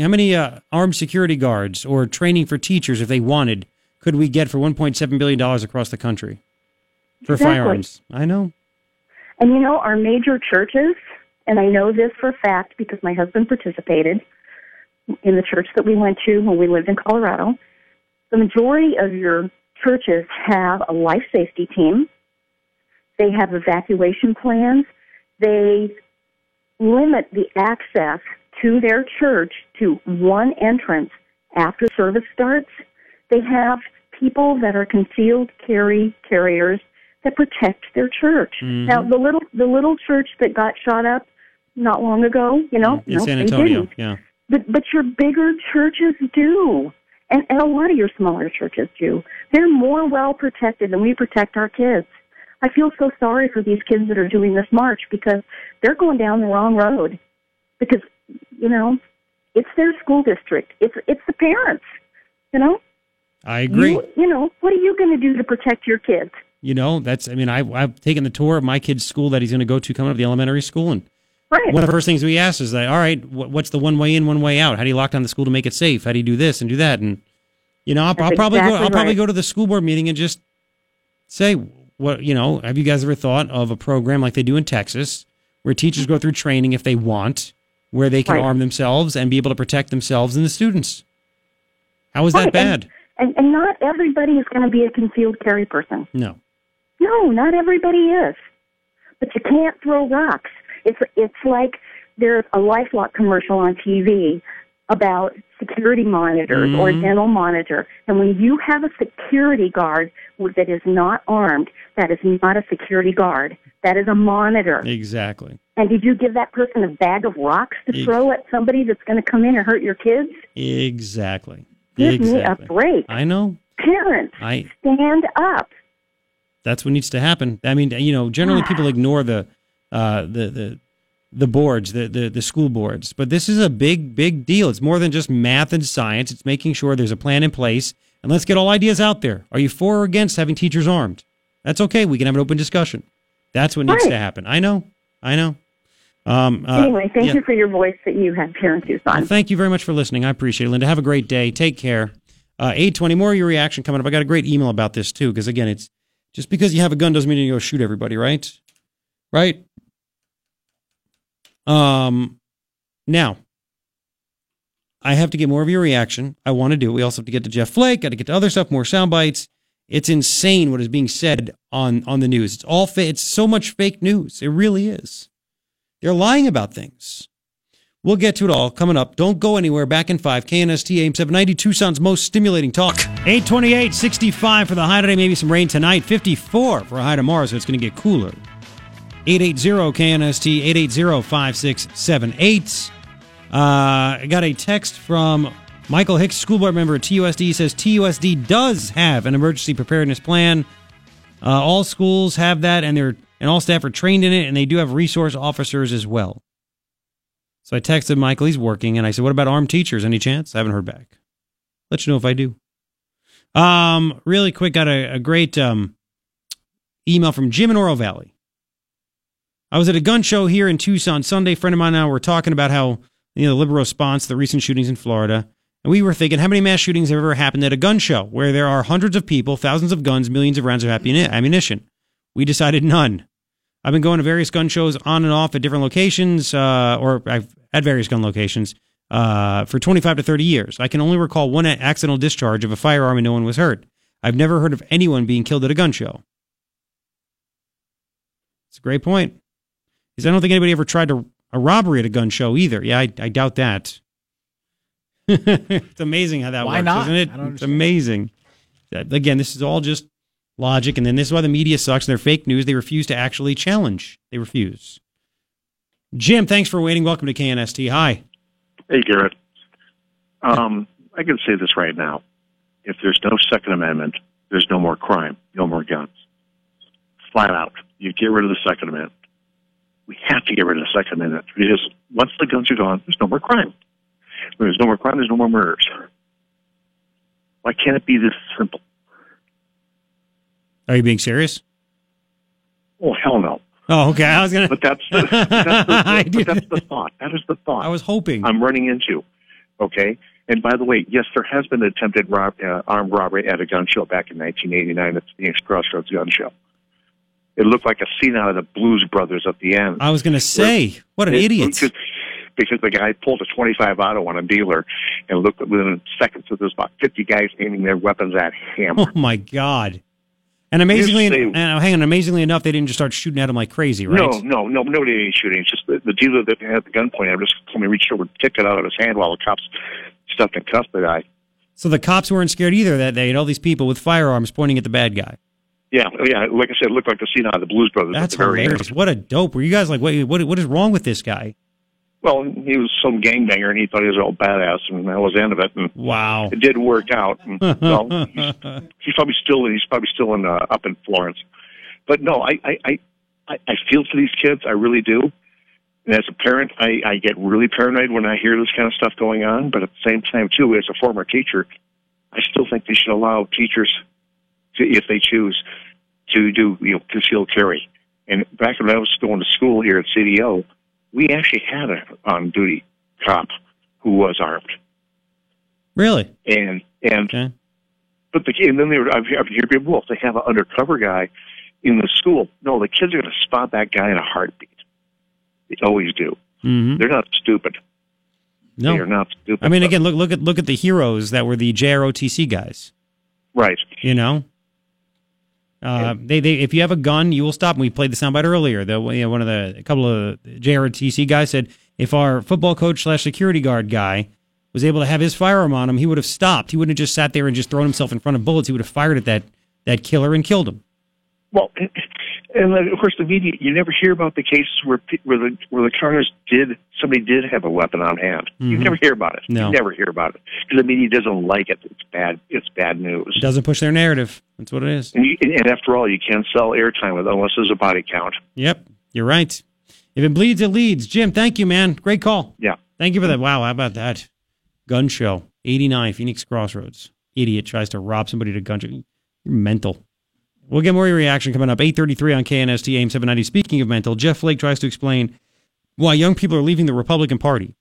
How many uh, armed security guards or training for teachers, if they wanted, could we get for 1.7 billion dollars across the country for Exactly. firearms? I know. And you know, our major churches, and I know this for a fact because my husband participated in the church that we went to when we lived in Colorado. The majority of your churches have a life safety team. They have evacuation plans. They limit the access to their church to one entrance after service starts. They have people that are concealed carry carriers that protect their church. Mhm. Now, the little the little church that got shot up not long ago, you know, In no, San Antonio, yeah. But but your bigger churches do, and and a lot of your smaller churches do. They're more well protected than we protect our kids. I feel so sorry for these kids that are doing this march because they're going down the wrong road. Because you know, it's their school district. It's it's the parents. You know, I agree. You, you know, what are you going to do to protect your kids? You know, that's. I mean, I, I've taken the tour of my kid's school that he's going to go to coming up, the elementary school, and Right. one of the first things we asked is that, all right, wh- what's the one way in, one way out? How do you lock down the school to make it safe? How do you do this and do that? And you know, I'll, I'll probably go. I'll probably go to the school board meeting and just say, what you know, have you guys ever thought of a program like they do in Texas, where teachers go through training if they want, where they can Right. arm themselves and be able to protect themselves and the students? How is that bad? And, and and not everybody is going to be a concealed carry person. no. No, not everybody is. But you can't throw rocks. It's it's like there's a LifeLock commercial on TV about security monitors or Mhm. dental monitor, and when you have a security guard that is not armed, that is not a security guard. That is a monitor. Exactly. And did you give that person a bag of rocks to throw at somebody that's going to come in and hurt your kids? Exactly. Give exactly. me a break. I know. Parents, I stand up. that's what needs to happen. I mean, you know, generally people ignore the uh, the the the boards, the, the the school boards, but this is a big big deal. It's more than just math and science. It's making sure there's a plan in place, and let's get all ideas out there. Are you for or against having teachers armed? That's okay. We can have an open discussion. That's what needs Right. to happen. I know. I know. Um, uh, anyway, thank yeah. you for your voice that you have here in Tucson. Well, thank you very much for listening. I appreciate it, Linda. Have a great day. Take care. Uh, 820, more of your reaction coming up. I got a great email about this, too, because, again, it's just because you have a gun doesn't mean you go shoot everybody, right? Right? Um, now, I have to get more of your reaction. I want to do it. We also have to get to Jeff Flake, got to get to other stuff, more sound bites. It's insane what is being said on, on the news. It's all fa- it's so much fake news. It really is. They're lying about things. We'll get to it all coming up. Don't go anywhere. Back in five. KNST AM 790, Tucson's most stimulating talk. 828, 65 for the high today. Maybe some rain tonight. 54 for a high tomorrow, so it's going to get cooler. 880 KNST, 880 5678. Uh, I got a text from Michael Hicks, school board member at TUSD. Says TUSD does have an emergency preparedness plan. Uh, all schools have that, and they're and all staff are trained in it, and they do have resource officers as well. So I texted Michael, he's working, and I said, What about armed teachers? Any chance? I haven't heard back. Let you know if I do. Um, really quick, got a, a great um, email from Jim in Oro Valley. I was at a gun show here in Tucson Sunday. Friend of mine and I were talking about how you know the liberal response to the recent shootings in Florida. And we were thinking, how many mass shootings have ever happened at a gun show where there are hundreds of people, thousands of guns, millions of rounds of ammunition? We decided none. I've been going to various gun shows on and off at different locations, uh, or I've at various gun locations uh, for 25 to 30 years. I can only recall one accidental discharge of a firearm and no one was hurt. I've never heard of anyone being killed at a gun show. It's a great point. Because I don't think anybody ever tried to, a robbery at a gun show either. Yeah, I, I doubt that. it's amazing how that Why works, not? isn't it? It's amazing. That- Again, this is all just logic, and then this is why the media sucks and they're fake news. They refuse to actually challenge. They refuse. Jim, thanks for waiting. Welcome to KNST. Hi. Hey, Garrett. Um, I can say this right now. If there's no Second Amendment, there's no more crime, no more guns. Flat out. You get rid of the Second Amendment. We have to get rid of the Second Amendment because once the guns are gone, there's no more crime. When there's no more crime, there's no more murders. Why can't it be this simple? Are you being serious? Oh, hell no. Oh, okay. I was gonna. But that's the, that's the, but that's the thought. That is the thought. I was hoping. I'm running into. Okay. And by the way, yes, there has been an attempted rob, uh, armed robbery at a gun show back in 1989 at the Phoenix Crossroads Gun Show. It looked like a scene out of the Blues Brothers at the end. I was going to say, what an It- idiot. Because the guy pulled a 25 auto on a dealer, and looked within seconds, so there's about 50 guys aiming their weapons at him. Oh my god! And amazingly, and uh, hang on, amazingly enough, they didn't just start shooting at him like crazy, right? No, no, no, nobody ain't shooting. It's just the, the dealer that had the gun pointed at him just told me reached over and took it out of his hand while the cops stuffed and cuffed the guy. So the cops weren't scared either that they had all these people with firearms pointing at the bad guy. Yeah, yeah. Like I said, it looked like the scene out of the Blues Brothers. That's at the very hilarious. end. What a dope! Were you guys like, wait, what? What is wrong with this guy? Well, he was some gangbanger, and he thought he was all badass, and that was the end of it. And Wow. it did work out. And, well, he's, he's probably still he's probably still in uh, up in Florence. But no, I I, I I feel for these kids. I really do. And as a parent, I, I get really paranoid when I hear this kind of stuff going on. But at the same time, too, as a former teacher, I still think they should allow teachers to, if they choose, to do you know concealed carry. And back when I was going to school here at CDO, we actually had a on duty cop who was armed, Really? and and okay. but the and then they were I've, I've heard people well, if they have an undercover guy in the school, no, the kids are going to spot that guy in a heartbeat. They always do. Mm-hmm. They're not stupid. No. They are not stupid. I mean, again, look look at look at the heroes that were the JROTC guys. Right. You know, uh, they they if you have a gun, you will stop. And we played the soundbite earlier. The you know, one of the a couple of JRTC guys said if our football coach slash security guard guy was able to have his firearm on him, he would have stopped. He wouldn't have just sat there and just thrown himself in front of bullets. He would have fired at that that killer and killed him. Well, and, then, of course, the media. You never hear about the cases where where the where the counter's did somebody did have a weapon on hand. You Mhm. never hear about it. No. You never hear about it because the media doesn't like it. It's bad. It's bad news. It doesn't push their narrative. That's what it is. And, you, and after all, you can't sell airtime with unless there's a body count. Yep, you're right. If it bleeds, it leads. Jim, thank you, man. Great call. Yeah. Thank you for that. Wow, how about that? Gun show, 89, Phoenix Crossroads. Idiot tries to rob somebody at a gun show. You're mental. We'll get more of your reaction coming up. 833 on KNST AM 790. Speaking of mental, Jeff Flake tries to explain why young people are leaving the Republican Party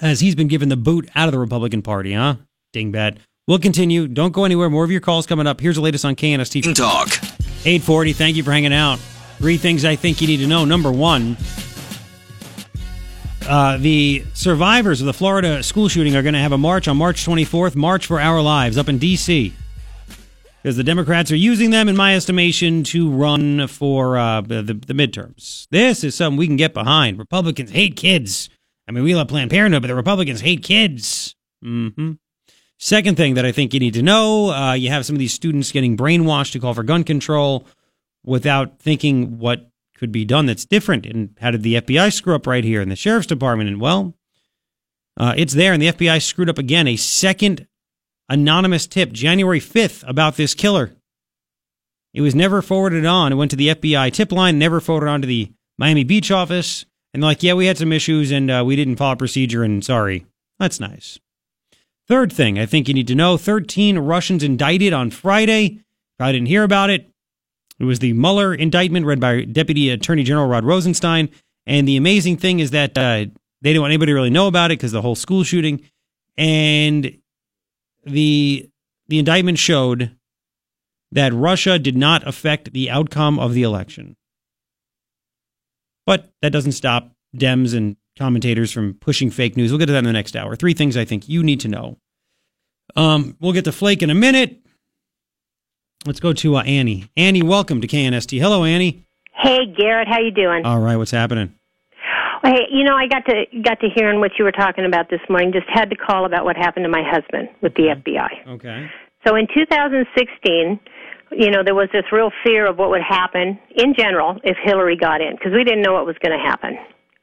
as he's been given the boot out of the Republican Party, huh? Dingbat. We'll continue. Don't go anywhere. More of your calls coming up. Here's the latest on KNST. Talk. 840. Thank you for hanging out. Three things I think you need to know. Number one, uh, the survivors of the Florida school shooting are going to have a march on March 24th, March for Our Lives, up in D.C. Because the Democrats are using them, in my estimation, to run for uh, the, the midterms. This is something we can get behind. Republicans hate kids, I mean, we love Planned Parenthood, but the Republicans hate kids. hmm Second thing that I think you need to know uh, you have some of these students getting brainwashed to call for gun control without thinking what could be done that's different. And how did the FBI screw up right here in the sheriff's department? And well, uh, it's there, and the FBI screwed up again. A second anonymous tip, January 5th, about this killer. It was never forwarded on. It went to the FBI tip line, never forwarded on to the Miami Beach office. And like, yeah, we had some issues and uh, we didn't follow procedure, and sorry. That's nice. Third thing I think you need to know 13 Russians indicted on Friday. I didn't hear about it, it was the Mueller indictment read by Deputy Attorney General Rod Rosenstein. And the amazing thing is that uh, they didn't want anybody to really know about it because the whole school shooting. And the the indictment showed that Russia did not affect the outcome of the election. But that doesn't stop Dems and commentators from pushing fake news. We'll get to that in the next hour. Three things I think you need to know. Um, we'll get to Flake in a minute. Let's go to uh, Annie. Annie, welcome to KNST. Hello, Annie. Hey, Garrett, how you doing? All right, what's happening? Hey, you know, I got to got to hearing what you were talking about this morning. Just had to call about what happened to my husband with the FBI. Okay. So in 2016, you know, there was this real fear of what would happen in general if Hillary got in because we didn't know what was going to happen.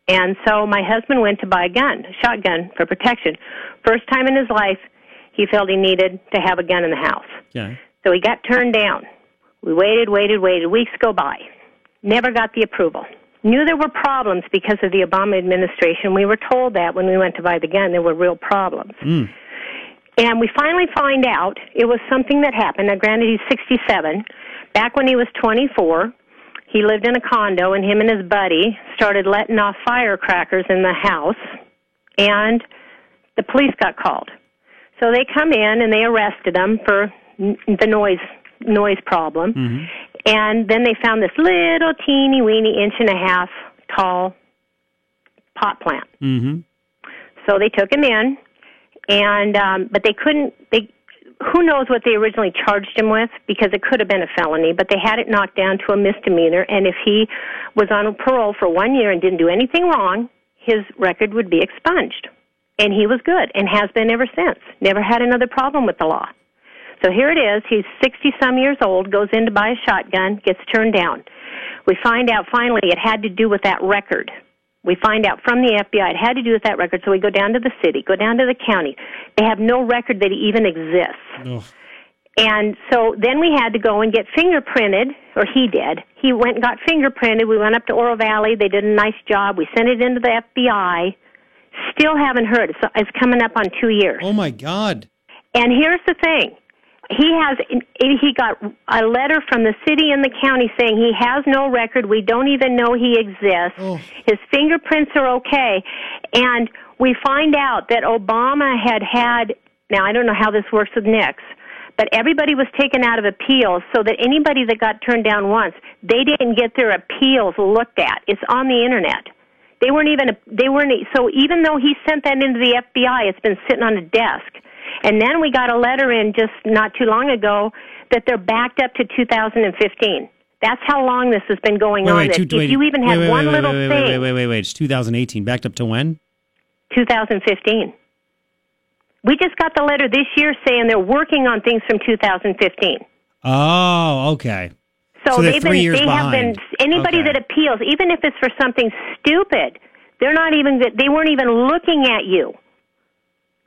And so my husband went to buy a gun, a shotgun for protection. First time in his life, he felt he needed to have a gun in the house. Okay. So he got turned down. We waited, waited, waited. Weeks go by. Never got the approval. Knew there were problems because of the Obama administration. We were told that when we went to buy the gun, there were real problems. Mm. And we finally find out it was something that happened. Now, granted, he's 67. Back when he was 24, he lived in a condo, and him and his buddy started letting off firecrackers in the house, and the police got called. So they come in and they arrested him for the noise noise problem, and then they found this little teeny weeny inch and a half tall pot plant. Mm-hmm. So they took him in, and um, but they couldn't. They who knows what they originally charged him with because it could have been a felony, but they had it knocked down to a misdemeanor. And if he was on parole for one year and didn't do anything wrong, his record would be expunged. And he was good and has been ever since. Never had another problem with the law. So here it is. He's 60 some years old, goes in to buy a shotgun, gets turned down. We find out finally it had to do with that record. We find out from the FBI it had to do with that record. So we go down to the city, go down to the county. They have no record that he even exists. And so then we had to go and get fingerprinted, or he did. He went and got fingerprinted. We went up to Oro Valley. They did a nice job. We sent it into the FBI. Still haven't heard. It's, it's coming up on two years. Oh my God. And here's the thing. He has he got a letter from the city and the county saying he has no record. We don't even know he exists. Oh. His fingerprints are okay. And we find out that Obama had had now I don't know how this works with NICS, but everybody was taken out of appeals so that anybody that got turned down once, they didn't get their appeals looked at. It's on the internet. They weren't even they weren't so even though he sent that into the FBI, it's been sitting on a desk. And then we got a letter in just not too long ago that they're backed up to 2015. That's how long this has been going Wait, on. wait, That two- if wait, you even had wait, one wait, little thing, Wait, wait, wait, wait, wait. It's 2018. Backed up to when? 2015. We just got the letter this year saying they're working on things from 2015. Oh, okay. So, they're they've three been years they have behind. been anybody Okay. that appeals, even if it's for something stupid, they're not even they weren't even looking at you.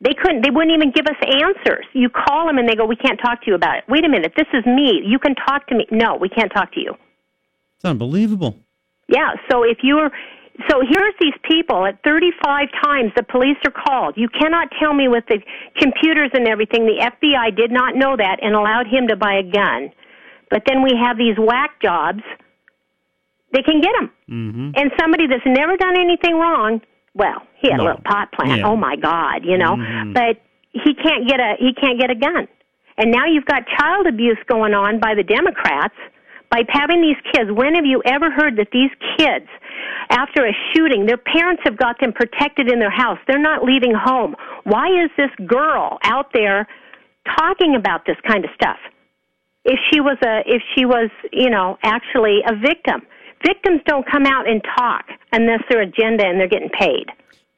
They couldn't they wouldn't even give us answers. You call them and they go, "We can't talk to you about it." Wait a minute, this is me. You can talk to me. No, we can't talk to you. It's unbelievable. Yeah, so if you're so here's these people at 35 times the police are called. You cannot tell me with the computers and everything the FBI did not know that and allowed him to buy a gun. But then we have these whack jobs. They can get them. Mm-hmm. And somebody that's never done anything wrong, well, he had No. a little pot plant. Yeah. Oh my God, you know. Mhm. But he can't get a he can't get a gun. And now you've got child abuse going on by the Democrats by having these kids. When have you ever heard that these kids, after a shooting, their parents have got them protected in their house? They're not leaving home. Why is this girl out there talking about this kind of stuff? If she was a, if she was, you know, actually a victim, victims don't come out and talk unless they're agenda and they're getting paid.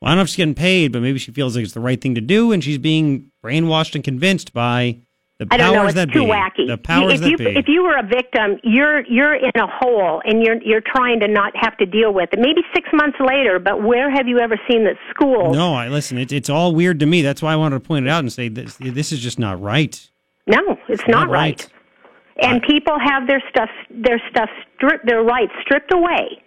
Well, I don't know if she's getting paid, but maybe she feels like it's the right thing to do, and she's being brainwashed and convinced by the I don't know. It's that too be. wacky. The powers if that you be. if you were a victim, you're you're in a hole and you're you're trying to not have to deal with it. Maybe six months later, but where have you ever seen that school? no, I listen. It, it's all weird to me. That's why I wanted to point it out and say this. This is just not right. No, it's not, right. And people have their stuff their stuff stripped their rights stripped away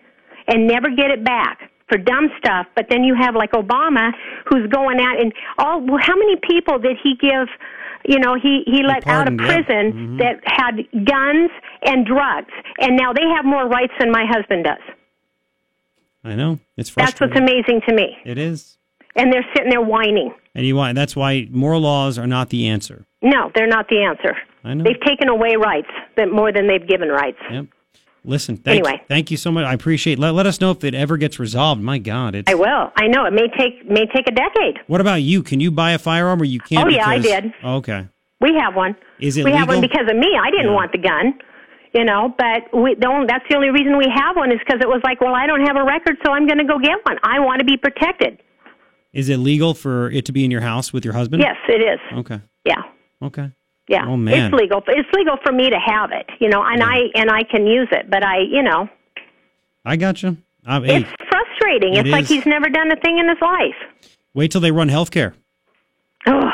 and never get it back for dumb stuff. But then you have like Obama who's going out and all well, how many people did he give you know, he, he let out of pardoned, yeah. prison Mhm. that had guns and drugs. And now they have more rights than my husband does. I know it's That's what's amazing to me. It is, And they're sitting there whining. and you want. That's why more laws are not the answer. No, they're not the answer. I know. They've taken away rights that more than they've given rights. Yep. Listen, thank, Anyway. thank you so much. I appreciate. Let, let us know if it ever gets resolved. My God, it's. I will. I know it may take may take a decade. What about you? Can you buy a firearm or you can't? Oh, yeah, I did. Oh, okay. We have one. Is it we have one because of me. I didn't want the gun, you know. But we only, that's the only reason we have one is because it was like, well, I don't have a record, so I'm going to go get one. I want to be protected. Is it legal for it to be in your house with your husband? Yes, it is. Okay. Yeah, Okay. Yeah. Oh, man. It's legal. It's legal for me to have it, you know, and I and I can use it. But I, you know, I got you. Uh, hey, it's frustrating. It it's like he's never done a thing in his life. wait till they run healthcare. Oh,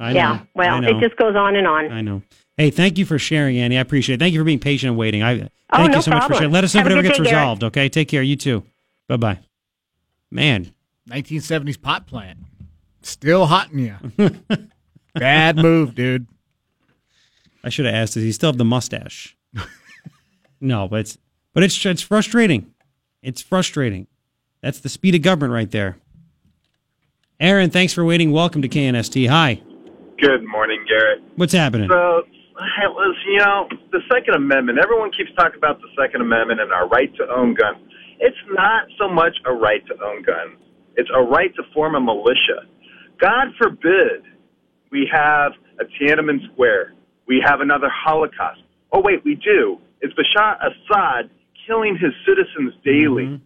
I know. yeah. Well, I know. it just goes on and on. I know. Hey, thank you for sharing, Annie. I appreciate it. Thank you for being patient and waiting. I oh, thank Oh, you no so much for sharing. Let us know Have if it ever gets day, Garrett. resolved. Okay. Take care. You too. Bye bye. Man, 1970s pot plant. Still hot in you. Bad move, dude. I should have asked. Does he still have the mustache? no, but it's but it's it's frustrating. It's frustrating. That's the speed of government right there. Aaron, thanks for waiting. Welcome to KNST. Hi. Good morning, Garrett. What's happening? So, hey, listen, you know, the Second Amendment, everyone keeps talking about the Second Amendment and our right to own guns. It's not so much a right to own guns, it's a right to form a militia. God forbid we have a Tiananmen Square, we have another Holocaust. Oh, wait, we do. It's Bashar Assad killing his citizens daily.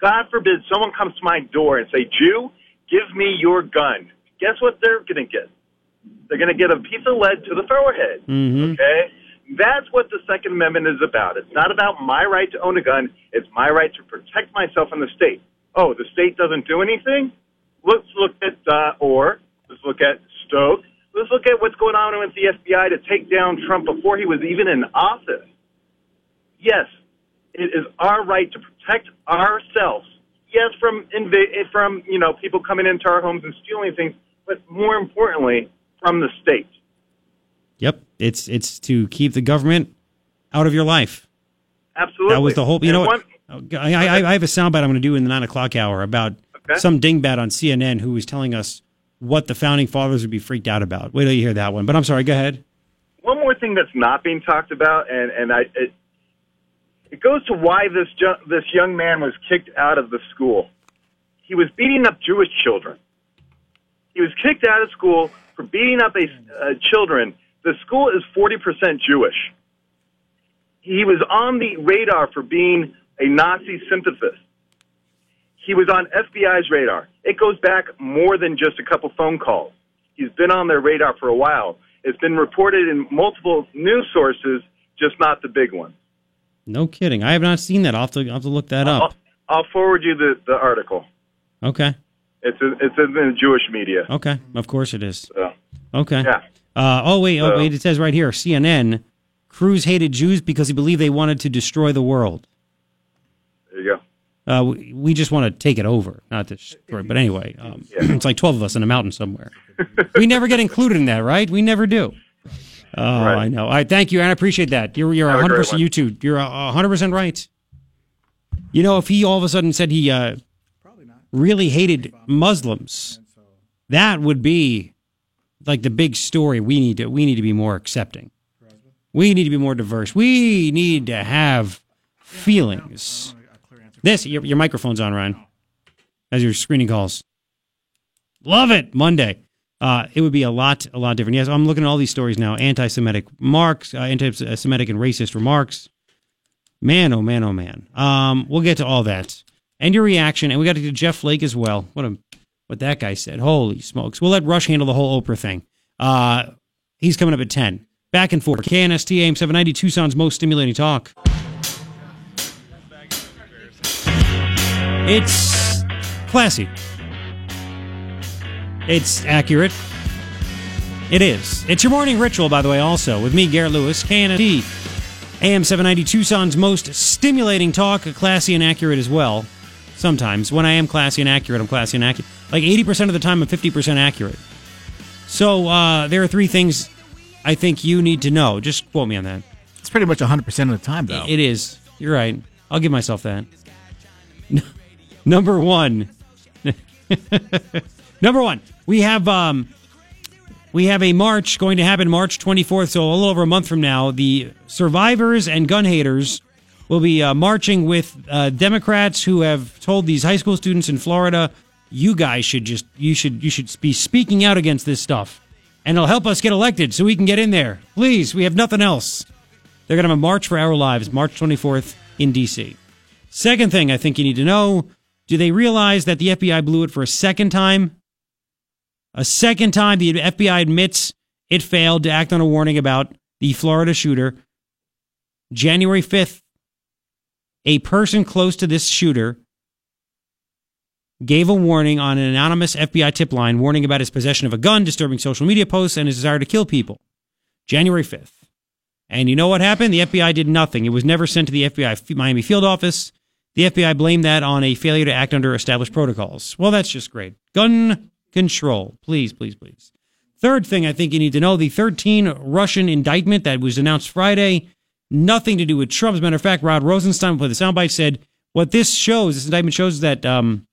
God forbid someone comes to my door and say, Jew, give me your gun. Guess what they're going to get? They're going to get a piece of lead to the forehead. Mm-hmm. Okay? That's what the Second Amendment is about. It's not about my right to own a gun. It's my right to protect myself and the state. Oh, the state doesn't do anything? Let's look at, uh, or let's look at Stoke. Let's look at what's going on with the FBI to take down Trump before he was even in office. Yes, it is our right to protect ourselves. Yes, from inv- from you know people coming into our homes and stealing things, but more importantly, from the state. Yep. It's it's to keep the government out of your life. Absolutely. That was the whole. You And know, one- I, I, I have a soundbite I'm going to do in the nine o'clock hour about Okay. some dingbat on CNN who was telling us what the founding fathers would be freaked out about. Wait till you hear that one. But I'm sorry. Go ahead. one more thing that's not being talked about, and and I it, it goes to why this ju- this young man was kicked out of the school. He was beating up Jewish children. He was kicked out of school for beating up a uh, children. The school is forty percent Jewish. He was on the radar for being a Nazi sympathist. He was on FBI's radar. It goes back more than just a couple phone calls. He's been on their radar for a while. It's been reported in multiple news sources, just not the big ones. No kidding. I have not seen that. I'll have to, I'll have to look that up. I'll forward you the, the article. Okay. It's in, it's in the Jewish media. Okay. Of course it is. So, Okay. Yeah. Uh, oh wait. Oh So- wait. It says right here. CNN. Cruz hated Jews because he believed they wanted to destroy the world. There you go. Uh, we, we just want to take it over, not destroy. But anyway, um, it's like twelve of us in a mountain somewhere. we never get included in that, right? We never do. Oh, I know. All right, thank you, and I appreciate that. You're you're a hundred percent. one. you too. You're hundred percent right. You know, if he all of a sudden said he uh, really hated Muslims, that would be like the big story. We need to we need to be more accepting. We need to be more diverse. We need to have feelings. This your your microphone's on, Ryan, as you're screening calls. Love it. Monday. Uh, it would be a lot, a lot different. Yes, I'm looking at all these stories now. Anti-Semitic remarks, uh, anti-Semitic and racist remarks. Man, oh man, oh man. Um, we'll get to all that and your reaction. And we got to get Jeff Flake as well. What a what that guy said. Holy smokes! We'll let Rush handle the whole Oprah thing. Uh, he's coming up at ten. Back and forth. KNST AM seven ninety Tucson's most stimulating talk. It's classy. It's accurate. It is. It's your morning ritual, by the way, also, with me, Garrett Lewis, KNST, AM 790 Tucson's most stimulating talk, classy and accurate as well. Sometimes. When I am classy and accurate, I'm classy and accurate. Like 80% of the time, I'm 50% accurate. So uh, there are three things I think you need to know. Just quote me on that. It's pretty much 100% of the time, though. It is. You're right. I'll give myself that. Number one. Number one. We have um, we have a march going to happen March 24th, so a little over a month from now. The survivors and gun haters will be uh, marching with uh, Democrats who have told these high school students in Florida, "You guys should just you should you should be speaking out against this stuff, and it'll help us get elected so we can get in there. Please, we have nothing else." They're going to have a march for our lives, March 24th in D.C. Second thing I think you need to know: Do they realize that the FBI blew it for a second time? A second time, the FBI admits it failed to act on a warning about the Florida shooter. January 5th, a person close to this shooter gave a warning on an anonymous FBI tip line, warning about his possession of a gun, disturbing social media posts, and his desire to kill people. January 5th. And you know what happened? The FBI did nothing. It was never sent to the FBI Miami field office. The FBI blamed that on a failure to act under established protocols. Well, that's just great. Gun control. Please, please, please. Third thing I think you need to know the 13 Russian indictment that was announced Friday, nothing to do with Trump. As a matter of fact, Rod Rosenstein, with the soundbite, said what this shows, this indictment shows that um,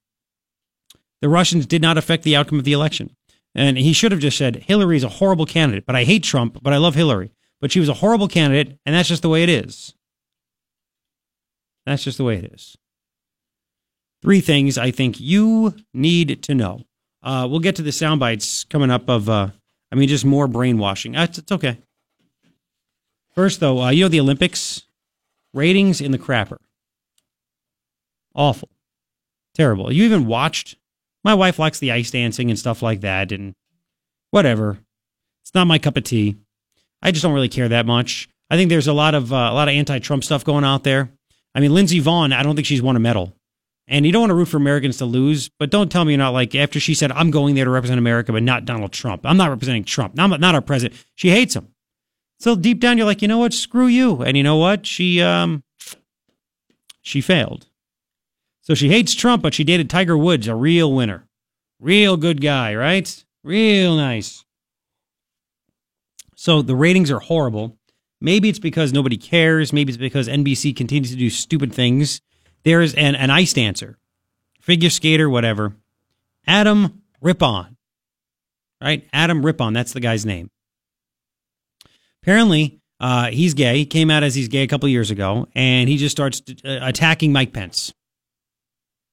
the Russians did not affect the outcome of the election. And he should have just said, Hillary is a horrible candidate, but I hate Trump, but I love Hillary. But she was a horrible candidate, and that's just the way it is. That's just the way it is. Three things I think you need to know. Uh, we'll get to the sound bites coming up of, uh, I mean, just more brainwashing. Uh, it's, it's okay. First, though, uh, you know the Olympics? Ratings in the crapper. Awful. Terrible. You even watched? My wife likes the ice dancing and stuff like that, and whatever. It's not my cup of tea. I just don't really care that much. I think there's a lot of uh, a lot of anti-Trump stuff going out there. I mean, Lindsey Vonn. I don't think she's won a medal. And you don't want to root for Americans to lose, but don't tell me you're not like after she said, "I'm going there to represent America, but not Donald Trump." I'm not representing Trump. I'm not our president. She hates him. So deep down, you're like, you know what? Screw you. And you know what? She um, she failed. So she hates Trump, but she dated Tiger Woods, a real winner, real good guy, right? Real nice. So the ratings are horrible. Maybe it's because nobody cares. Maybe it's because NBC continues to do stupid things there's an, an ice dancer, figure skater, whatever. Adam Rippon. Right? Adam Rippon. That's the guy's name. Apparently, uh, he's gay. He came out as he's gay a couple years ago, and he just starts uh, attacking Mike Pence.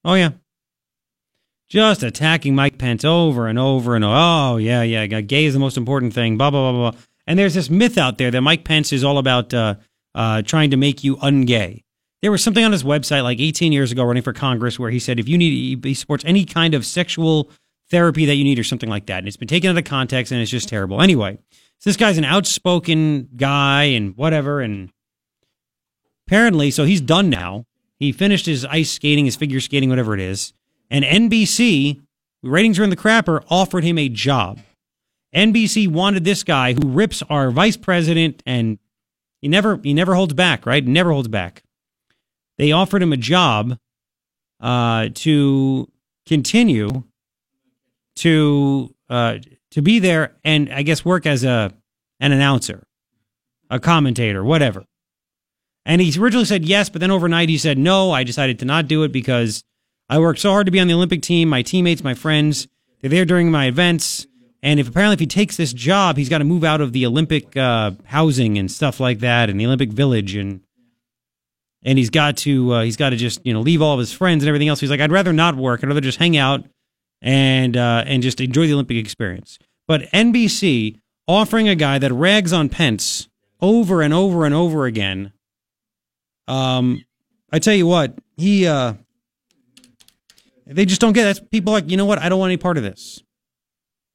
Oh, yeah. Just attacking Mike Pence over and over and over. Oh, yeah, yeah. Gay is the most important thing. Blah, blah, blah, blah. And there's this myth out there that Mike Pence is all about uh, uh, trying to make you ungay. There was something on his website like 18 years ago running for Congress where he said if you need, he supports any kind of sexual therapy that you need or something like that. And it's been taken out of context and it's just terrible. Anyway, so this guy's an outspoken guy and whatever. And apparently, so he's done now. He finished his ice skating, his figure skating, whatever it is. And NBC, ratings are in the crapper, offered him a job. NBC wanted this guy who rips our vice president and he never he never holds back, right? Never holds back they offered him a job uh, to continue to uh, to be there and I guess work as a an announcer, a commentator, whatever. And he originally said yes, but then overnight he said no. I decided to not do it because I worked so hard to be on the Olympic team. My teammates, my friends, they're there during my events. And if apparently if he takes this job, he's got to move out of the Olympic uh, housing and stuff like that, and the Olympic Village, and and he's got to uh, he's got to just you know leave all of his friends and everything else. He's like, I'd rather not work. I'd rather just hang out and uh, and just enjoy the Olympic experience. But NBC offering a guy that rags on Pence over and over and over again. Um, I tell you what, he uh, They just don't get it. That's people like, you know what? I don't want any part of this.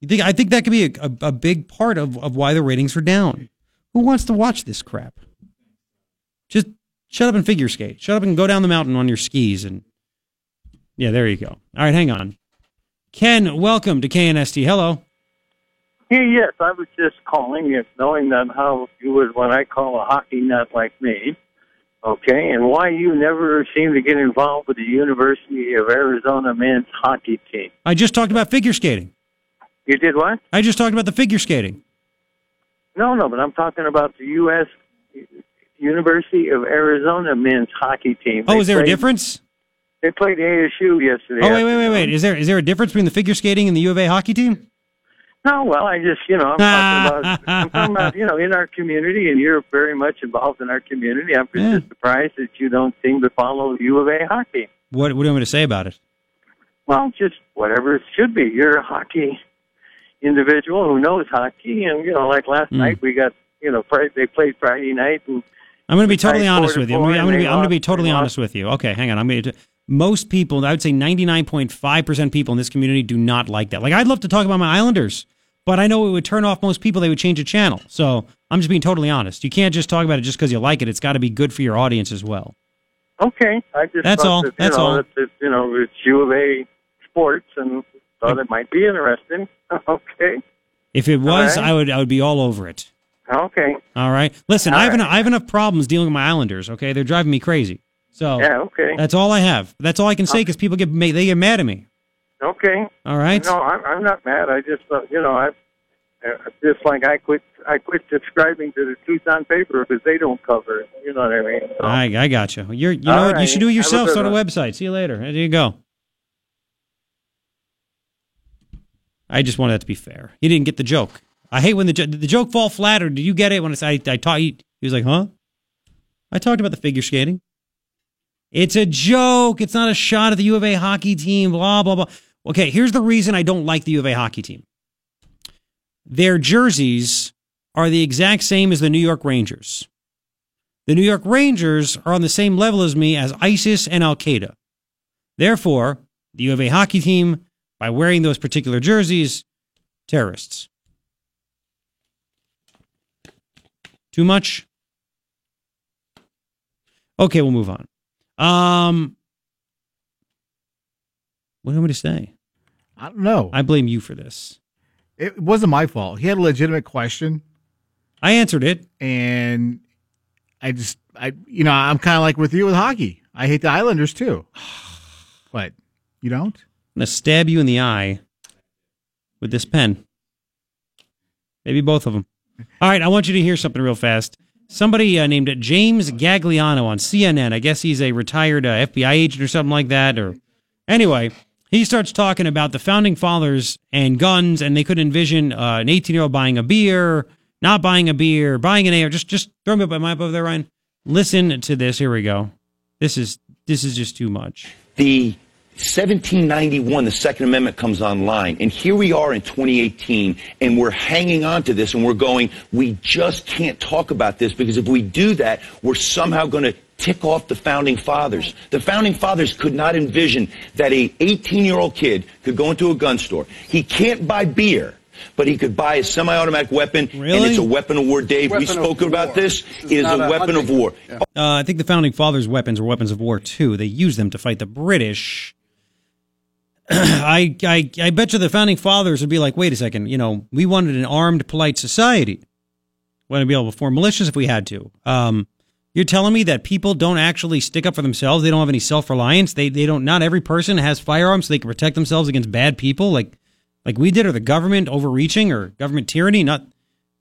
You think I think that could be a, a, a big part of, of why the ratings are down. Who wants to watch this crap? Just shut up and figure skate. Shut up and go down the mountain on your skis and yeah, there you go. All right, hang on. Ken, welcome to KNST. Hello. Hey, yes, I was just calling you, knowing that how you would what I call a hockey nut like me, okay, and why you never seem to get involved with the University of Arizona men's hockey team. I just talked about figure skating. You did what? I just talked about the figure skating. No, no, but I'm talking about the U.S. University of Arizona men's hockey team. Oh, They is there a difference? They played ASU yesterday. Oh, wait, wait, wait, wait. Is there is there a difference between the figure skating and the U of A hockey team? No, well, I just, you know, I'm talking about, I'm talking about, you know, in our community, and you're very much involved in our community. I'm just surprised that you don't seem to follow U of A hockey. What what do you want me to say about it? Well, just whatever it should be. You're a hockey individual who knows hockey, and you know, like last Hmm. night we got, you know, they played Friday night, and I'm going to be totally honest with you. I'm going to be, I'm going to be totally honest with you. Okay, hang on. I'm going to. Most people, I would say 99.5% people in this community do not like that. Like, I'd love to talk about my Islanders, but I know it would turn off most people. They would change the channel. So I'm just being totally honest. You can't just talk about it just because you like it. It's got to be good for your audience as well. okay, I just That's all. That, That's know, all. That, you know, it's U of A sports, and thought it might be interesting. okay, If it was, right. I would I would be all over it. okay, All right. Listen, All I have right. en- I have enough problems dealing with my Islanders. Okay, they're driving me crazy. So Yeah, okay. That's all I have. That's all I can say because people get they get mad at me. okay. All right. No, I'm, I'm not mad. I just, uh, you know, I uh, just like I quit. I quit subscribing to the Tucson paper because they don't cover it. You know what I mean? So, I I got you. You're you know what? You should do it yourself. Start a website. See you later. There you go. I just wanted that to be fair. He didn't get the joke. I hate when the jo- the joke fall flat. Or did you get it when I I taught you? He was like, huh? I talked about the figure skating. It's a joke. It's not a shot at the U of A hockey team. Blah blah blah. Okay, here's the reason I don't like the U of A hockey team. Their jerseys are the exact same as the New York Rangers. The New York Rangers are on the same level as me as ISIS and Al Qaeda. Therefore, the U of A hockey team, by wearing those particular jerseys, terrorists. Too much? Okay, we'll move on. Um, what do you want me to say? I don't know. I blame you for this. It wasn't my fault. He had a legitimate question. I answered it. And I just, I, you know, I'm kind of like with you with hockey. I hate the Islanders too. But you don't? I'm going to stab you in the eye with this pen. Maybe both of them. All right, I want you to hear something real fast. Somebody uh, named James Gagliano on CNN. I guess he's a retired uh, FBI agent or something like that. Or anyway, he starts talking about the founding fathers and guns, and they could envision uh, an 18 year old buying a beer, not buying a beer, buying an AR. Just just throw me up my up over there, Ryan. Listen to this. Here we go. This is this is just too much. The 1791, the Second Amendment comes online, and here we are in 2018, and we're hanging on to this, and we're going, we just can't talk about this because if we do that, we're somehow going to tick off the founding fathers. The founding fathers could not envision that a 18-year-old kid could go into a gun store. He can't buy beer. But he could buy a semi-automatic weapon, and it's a weapon of war. Dave, we Weapon of spoke about war. this. This It is is not a a weapon of hunting- war. Uh, I think the founding fathers' weapons were weapons of war too. They used them to fight the British. I, I I bet you the founding fathers would be like, wait a second, you know, we wanted an armed, polite society. Want to be able to form militias if we had to. Um, you're telling me that people don't actually stick up for themselves. They don't have any self reliance. They they don't. Not every person has firearms so they can protect themselves against bad people, like like we did, or the government overreaching, or government tyranny. Not.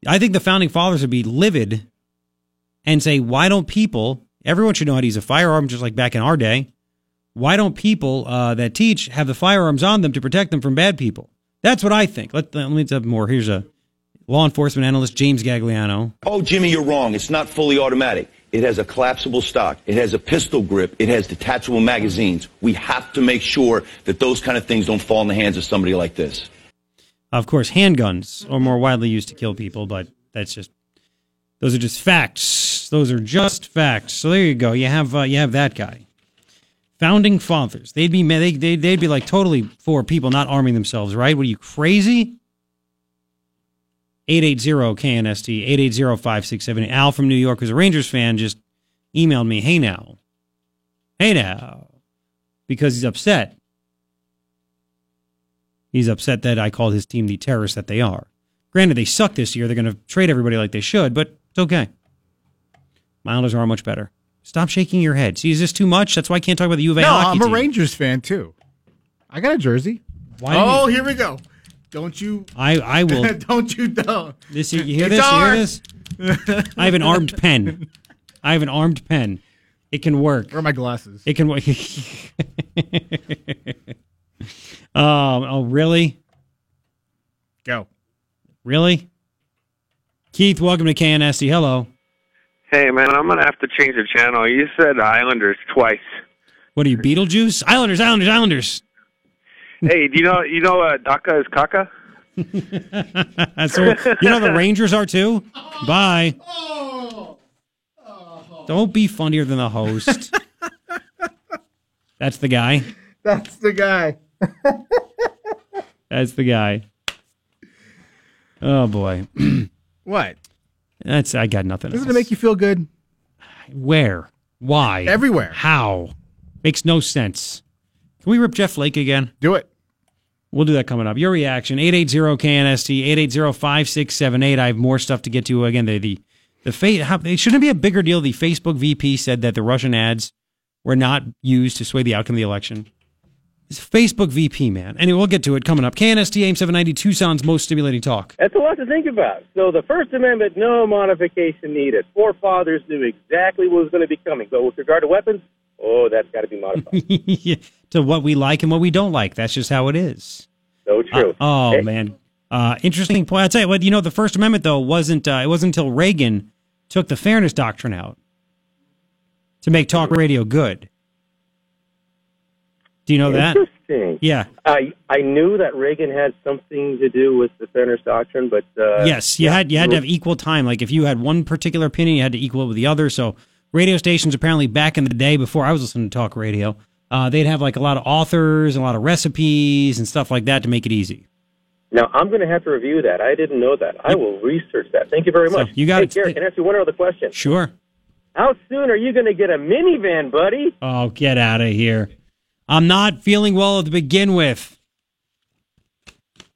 I think the founding fathers would be livid and say, why don't people, everyone should know how to use a firearm just like back in our day. Why don't people uh, that teach have the firearms on them to protect them from bad people? That's what I think. Let, let me tell more. Here's a law enforcement analyst, James Gagliano. Oh, Jimmy, you're wrong. It's not fully automatic. It has a collapsible stock. It has a pistol grip. It has detachable magazines. We have to make sure that those kind of things don't fall in the hands of somebody like this. Of course, handguns are more widely used to kill people, but that's just those are just facts. Those are just facts. So there you go. You have uh, you have that guy. Founding fathers. They'd be they they'd, they'd be like totally for people not arming themselves, right? What are you crazy? 880-KNST, 880-5678. Al from New York, who's a Rangers fan, just emailed me, hey now. Hey now. Because he's upset. He's upset that I called his team the terrorists that they are. Granted, they suck this year. They're going to trade everybody like they should, but it's okay. Islanders are much better. Stop shaking your head. See, is this too much? That's why I can't talk about the U of A No, hockey I'm a team. Rangers fan too. I got a jersey. Why do oh, you- here we go. Don't you? I, I will. don't you don't. This you hear It's this? You hear ours. this? I have an armed pen. I have an armed pen. It can work. Where are my glasses? It can work. um. Oh, really? Go. Really? Keith, welcome to KNST. Hello. Hey man, I'm gonna have to change the channel. You said Islanders twice. What are you, Beetlejuice? Islanders, Islanders, Islanders. hey, do you know you know uh, Daka is Kaka? so you know the Rangers are too. Bye. Don't be funnier than the host. That's the guy. That's the guy. That's the guy. Oh boy. What? That's I got nothing. Doesn't else. it make you feel good? Where? Why? Everywhere. How? Makes no sense. Can we rip Jeff Flake again? Do it. We'll do that coming up. Your reaction 880-KNST 880-5678. I have more stuff to get to again. The the the fa- how, it shouldn't be a bigger deal. The Facebook VP said that the Russian ads were not used to sway the outcome of the election. Facebook VP, man. Anyway, we'll get to it coming up. KNST AIM 790 Tucson's most stimulating talk. That's a lot to think about. So the First Amendment, no modification needed. Forefathers knew exactly what was going to be coming. But with regard to weapons, oh, that's got to be modified. to what we like and what we don't like. That's just how it is. So true. Uh, oh Hey. man, uh, interesting point. I'll tell you what. You know, the First Amendment though wasn't. Uh, it wasn't until Reagan took the Fairness Doctrine out to make talk radio good. Do you know that? Interesting. Yeah. I I knew that Reagan had something to do with the Fairness Doctrine, but uh, yes, you had you had to have equal time. Like if you had one particular opinion, you had to equal it with the other. So radio stations apparently back in the day before I was listening to talk radio, uh, they'd have like a lot of authors and a lot of recipes and stuff like that to make it easy. Now I'm going to have to review that. I didn't know that. I will research that. Thank you very So, much. you got hey, it. Garrett, can I ask you one other question? Sure. How soon are you going to get a minivan, buddy? Oh, get out of here. I'm not feeling well to begin with.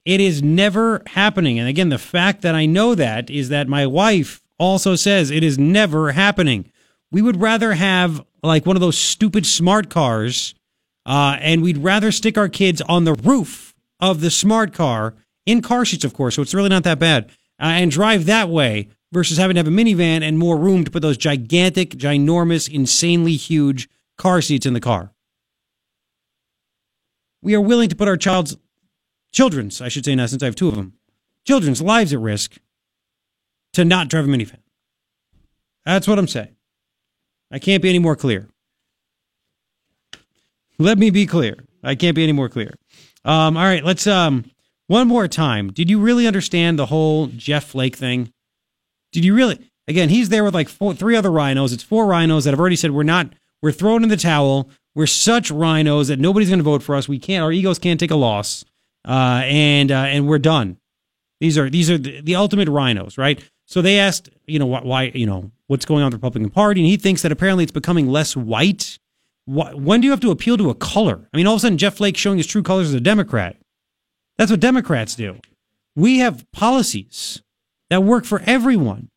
It is never happening. And again, the fact that I know that is that my wife also says it is never happening. We would rather have like one of those stupid smart cars, uh, and we'd rather stick our kids on the roof of the smart car in car seats, of course. So it's really not that bad, uh, and drive that way versus having to have a minivan and more room to put those gigantic, ginormous, insanely huge car seats in the car. We are willing to put our child's children's, I should say now, since I have two of them, children's lives at risk to not drive a minivan. That's what I'm saying. I can't be any more clear. Let me be clear. I can't be any more clear. Um, all right, let's um one more time. Did you really understand the whole Jeff Flake thing? Did you really? Again, he's there with like four, three other rhinos. It's four rhinos that have already said we're not. We're throwing in the towel. We're such rhinos that nobody's going to vote for us. We can't. Our egos can't take a loss. Uh, and uh, and we're done. These are these are the, the ultimate rhinos, right? So they asked, you know, why, you know, what's going on with the Republican Party, and he thinks that apparently it's becoming less white. Wh- When do you have to appeal to a color? I mean, all of a sudden, Jeff Flake showing his true colors as a Democrat. That's what Democrats do. We have policies that work for everyone.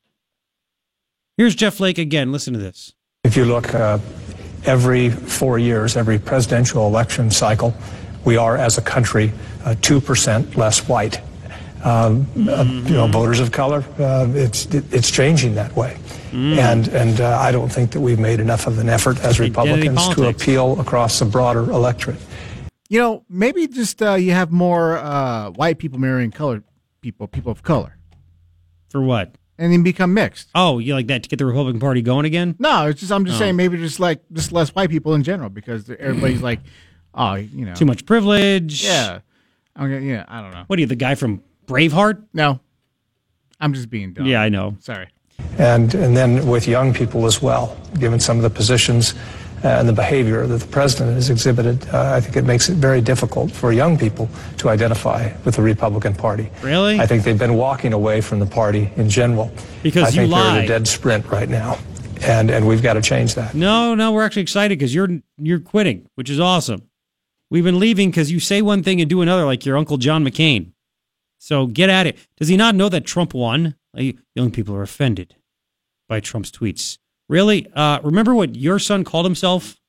Here's Jeff Flake again. Listen to this. If you look uh, every four years, every presidential election cycle, we are as a country uh, 2% less white. Um, uh, you know, voters of color, uh, it's, it, it's changing that way. And, and uh, I don't think that we've made enough of an effort as Republicans to appeal across the broader electorate. You know, maybe just uh, you have more uh, white people marrying colored people, people of color, For what? And then become mixed. Oh, you like that to get the Republican Party going again? No, it's just I'm just Oh. saying maybe just like just less white people in general because everybody's like, oh, you know, Too much privilege. Yeah, okay, yeah, I don't know. What are you, the guy from Braveheart? No, I'm just being dumb. Yeah, I know. Sorry. And, and then with young people as well, given some of the positions and the behavior that the president has exhibited, uh, I think it makes it very difficult for young people to identify with the Republican Party. Really? I think they've been walking away from the party in general. Because I you think they're in lied. a dead sprint right now, and and we've got to change that. No, no, we're actually excited because you're you're quitting, which is awesome. We've been leaving because you say one thing and do another, like your uncle John McCain. So get at it. Does he not know that Trump won? Young people are offended by Trump's tweets. Really? Uh, remember what your son called himself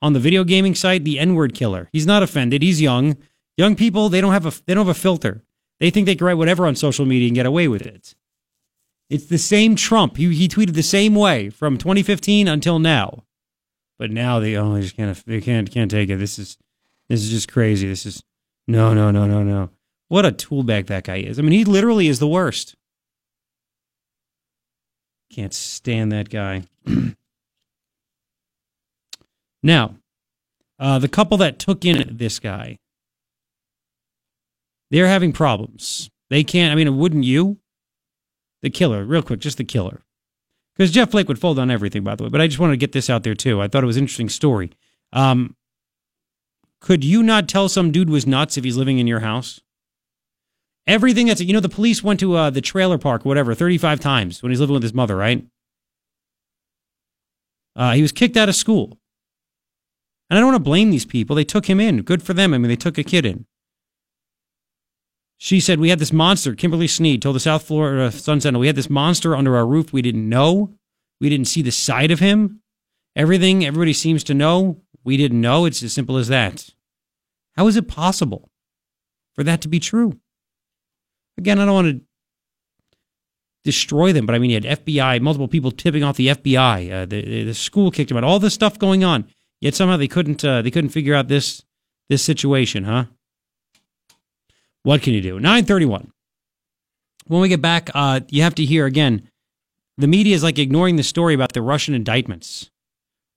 on the video gaming site? The N-word killer. He's not offended. He's young. Young people, they don't have a they don't have a filter. They think they can write whatever on social media and get away with it. It's the same Trump. He, he tweeted the same way from 2015 until now. But now they oh they just can't they can't can't take it. This is this is just crazy. This is no no no no no. What a tool bag that guy is. I mean, he literally is the worst. Can't stand that guy. now, uh, the couple that took in this guy, they're having problems. They can't. I mean, wouldn't you? The killer, real quick, just the killer. Because Jeff Flake would fold on everything, by the way. But I just wanted to get this out there too. I thought it was an interesting story. Um, could you not tell some dude was nuts if he's living in your house? Everything that's you know, the police went to uh, the trailer park, whatever, thirty-five times when he's living with his mother, right? Uh, he was kicked out of school, and I don't want to blame these people. They took him in. Good for them. I mean, they took a kid in. She said, We had this monster. Kimberly Sneed told the South Florida Sun Sentinel, We had this monster under our roof. We didn't know. We didn't see the side of him. Everything everybody seems to know, we didn't know. It's as simple as that. How is it possible for that to be true? Again, I don't want to destroy them, but I mean, you had FBI, multiple people tipping off the FBI. Uh, the, the school kicked him out. All this stuff going on, yet somehow they couldn't uh, they couldn't figure out this this situation, huh? What can you do? 931. When we get back, uh, you have to hear again the media is like ignoring the story about the Russian indictments,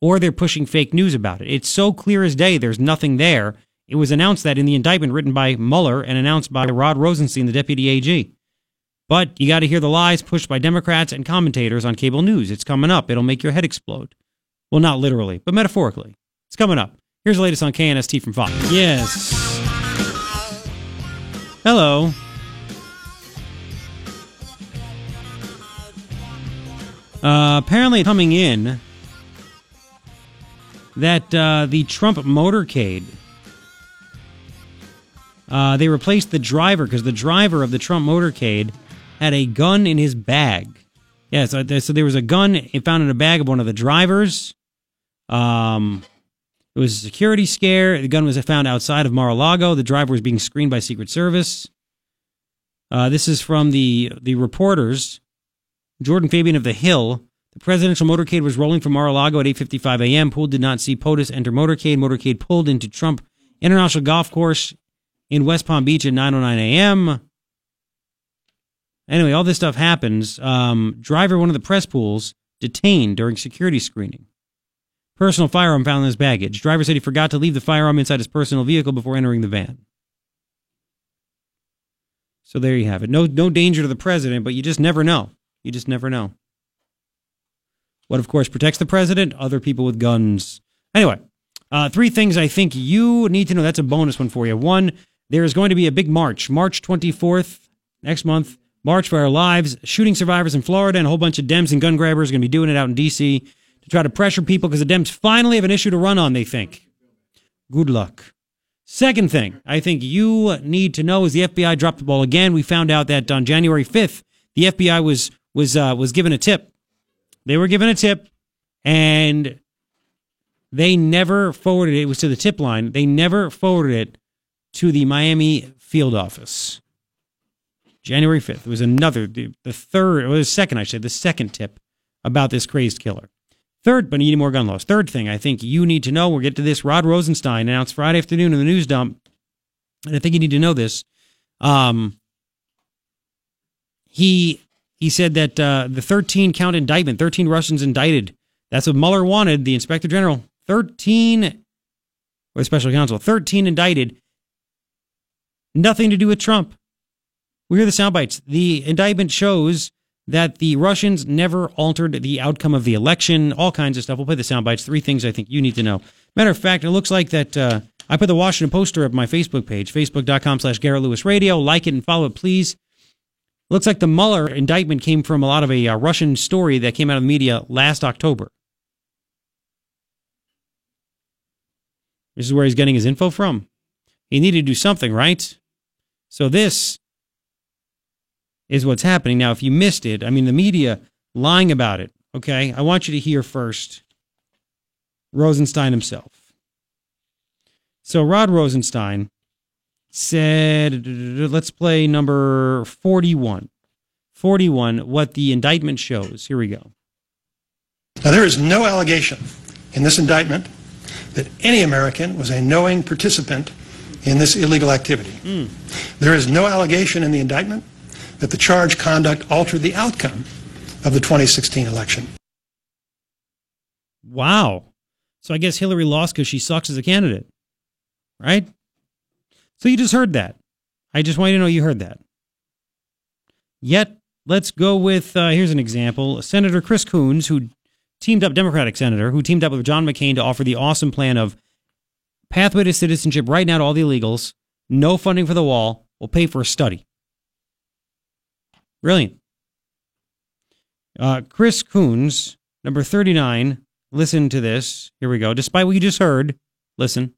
or they're pushing fake news about it. It's so clear as day, there's nothing there. It was announced that in the indictment written by Mueller and announced by Rod Rosenstein, the deputy AG. But you got to hear the lies pushed by Democrats and commentators on cable news. It's coming up. It'll make your head explode. Well, not literally, but metaphorically. It's coming up. Here's the latest on KNST from Fox. Yes. Hello. Uh, apparently, coming in that uh, the Trump motorcade, uh, they replaced the driver because the driver of the Trump motorcade had a gun in his bag. Yeah, so, so there was a gun found in a bag of one of the drivers. Um, it was a security scare. The gun was found outside of Mar-a-Lago. The driver was being screened by Secret Service. Uh, this is from the the reporters. Jordan Fabian of The Hill. The presidential motorcade was rolling from Mar-a-Lago at 8:55 a.m. Pool did not see POTUS enter motorcade. Motorcade pulled into Trump International Golf Course in West Palm Beach at 9:09 a.m. Anyway, all this stuff happens. Um, driver, one of the press pools, detained during security screening. Personal firearm found in his baggage. Driver said he forgot to leave the firearm inside his personal vehicle before entering the van. So there you have it. No, no danger to the president, but you just never know. You just never know. What, of course, protects the president? Other people with guns. Anyway, uh, three things I think you need to know. That's a bonus one for you. One, there is going to be a big march, March 24th, next month. March for Our Lives. Shooting survivors in Florida and a whole bunch of Dems and gun grabbers are going to be doing it out in D.C. to try to pressure people because the Dems finally have an issue to run on, they think. Good luck. Second thing I think you need to know is the FBI dropped the ball again. We found out that on January 5th, the FBI was was uh, was given a tip. They were given a tip, and they never forwarded it. It was to the tip line. They never forwarded it to the Miami field office. January 5th. It was another, the, the third, or the second, I should say, the second tip about this crazed killer. Third, but needing more gun laws. Third thing I think you need to know, we'll get to this. Rod Rosenstein announced Friday afternoon in the news dump, and I think you need to know this. Um, he he said that uh, the 13 count indictment, 13 Russians indicted. That's what Mueller wanted. The Inspector General, 13 or special counsel, 13 indicted. Nothing to do with Trump. We hear the sound bites. The indictment shows that the Russians never altered the outcome of the election, all kinds of stuff. We'll play the sound bites. Three things I think you need to know. Matter of fact, it looks like that uh, I put the Washington poster up my Facebook page, facebook.com slash Garrett Lewis Radio. Like it and follow it, please. Looks like the Mueller indictment came from a lot of a uh, Russian story that came out of the media last October. This is where he's getting his info from. He needed to do something, right? So this is what's happening. Now, if you missed it, I mean, the media lying about it, okay? I want you to hear first Rosenstein himself. So, Rod Rosenstein said, let's play number 41. 41, what the indictment shows. Here we go. Now, there is no allegation in this indictment that any American was a knowing participant in this illegal activity. There is no allegation in the indictment that the charged conduct altered the outcome of the 2016 election. Wow. So I guess Hillary lost because she sucks as a candidate, right? So you just heard that. I just want you to know you heard that. Yet, let's go with uh, here's an example Senator Chris Coons, who teamed up, Democratic Senator, who teamed up with John McCain to offer the awesome plan of pathway to citizenship right now to all the illegals, no funding for the wall, we'll pay for a study. Brilliant. Uh, Chris Coons, number 39, listen to this. Here we go. Despite what you just heard, listen.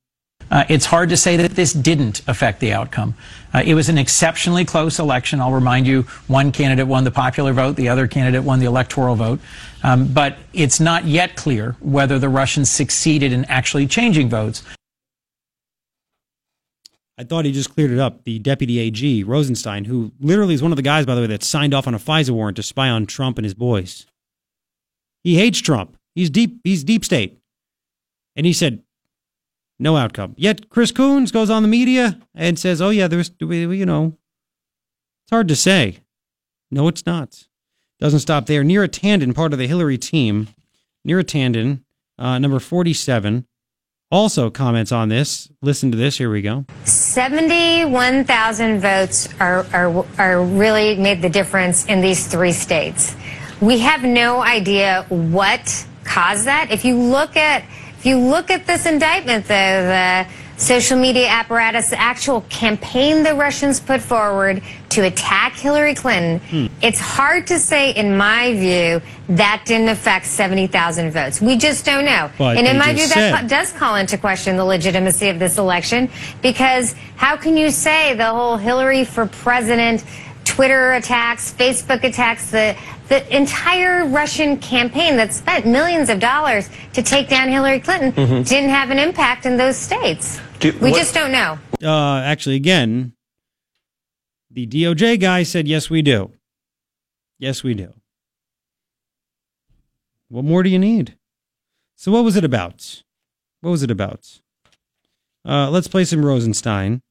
Uh, it's hard to say that this didn't affect the outcome. Uh, it was an exceptionally close election. I'll remind you, one candidate won the popular vote, the other candidate won the electoral vote. Um, but it's not yet clear whether the Russians succeeded in actually changing votes. I thought he just cleared it up. The deputy AG, Rosenstein, who literally is one of the guys, by the way, that signed off on a FISA warrant to spy on Trump and his boys. He hates Trump. He's deep. He's deep state, and he said no outcome. Yet Chris Coons goes on the media and says, "Oh yeah, there's you know." It's hard to say. No, it's not. Doesn't stop there. Neera Tanden, part of the Hillary team, Neera Tanden, uh, number forty-seven, also comments on this. Listen to this. Here we go. 71,000 votes are, are, are really made the difference in these three states. We have no idea what caused that. If you look at if you look at this indictment, though, the social media apparatus, the actual campaign the Russians put forward to attack Hillary Clinton, Hmm. it's hard to say, in my view, that didn't affect 70,000 votes. We just don't know. But and in my view, said- that does call into question the legitimacy of this election because how can you say the whole Hillary for president Twitter attacks, Facebook attacks, the the entire Russian campaign that spent millions of dollars to take down Hillary Clinton Mhm. didn't have an impact in those states. Do- we what- just don't know. Uh, actually, again, the DOJ guy said, yes, we do. Yes, we do. What more do you need? So, what was it about? What was it about? Uh, let's play some Rosenstein.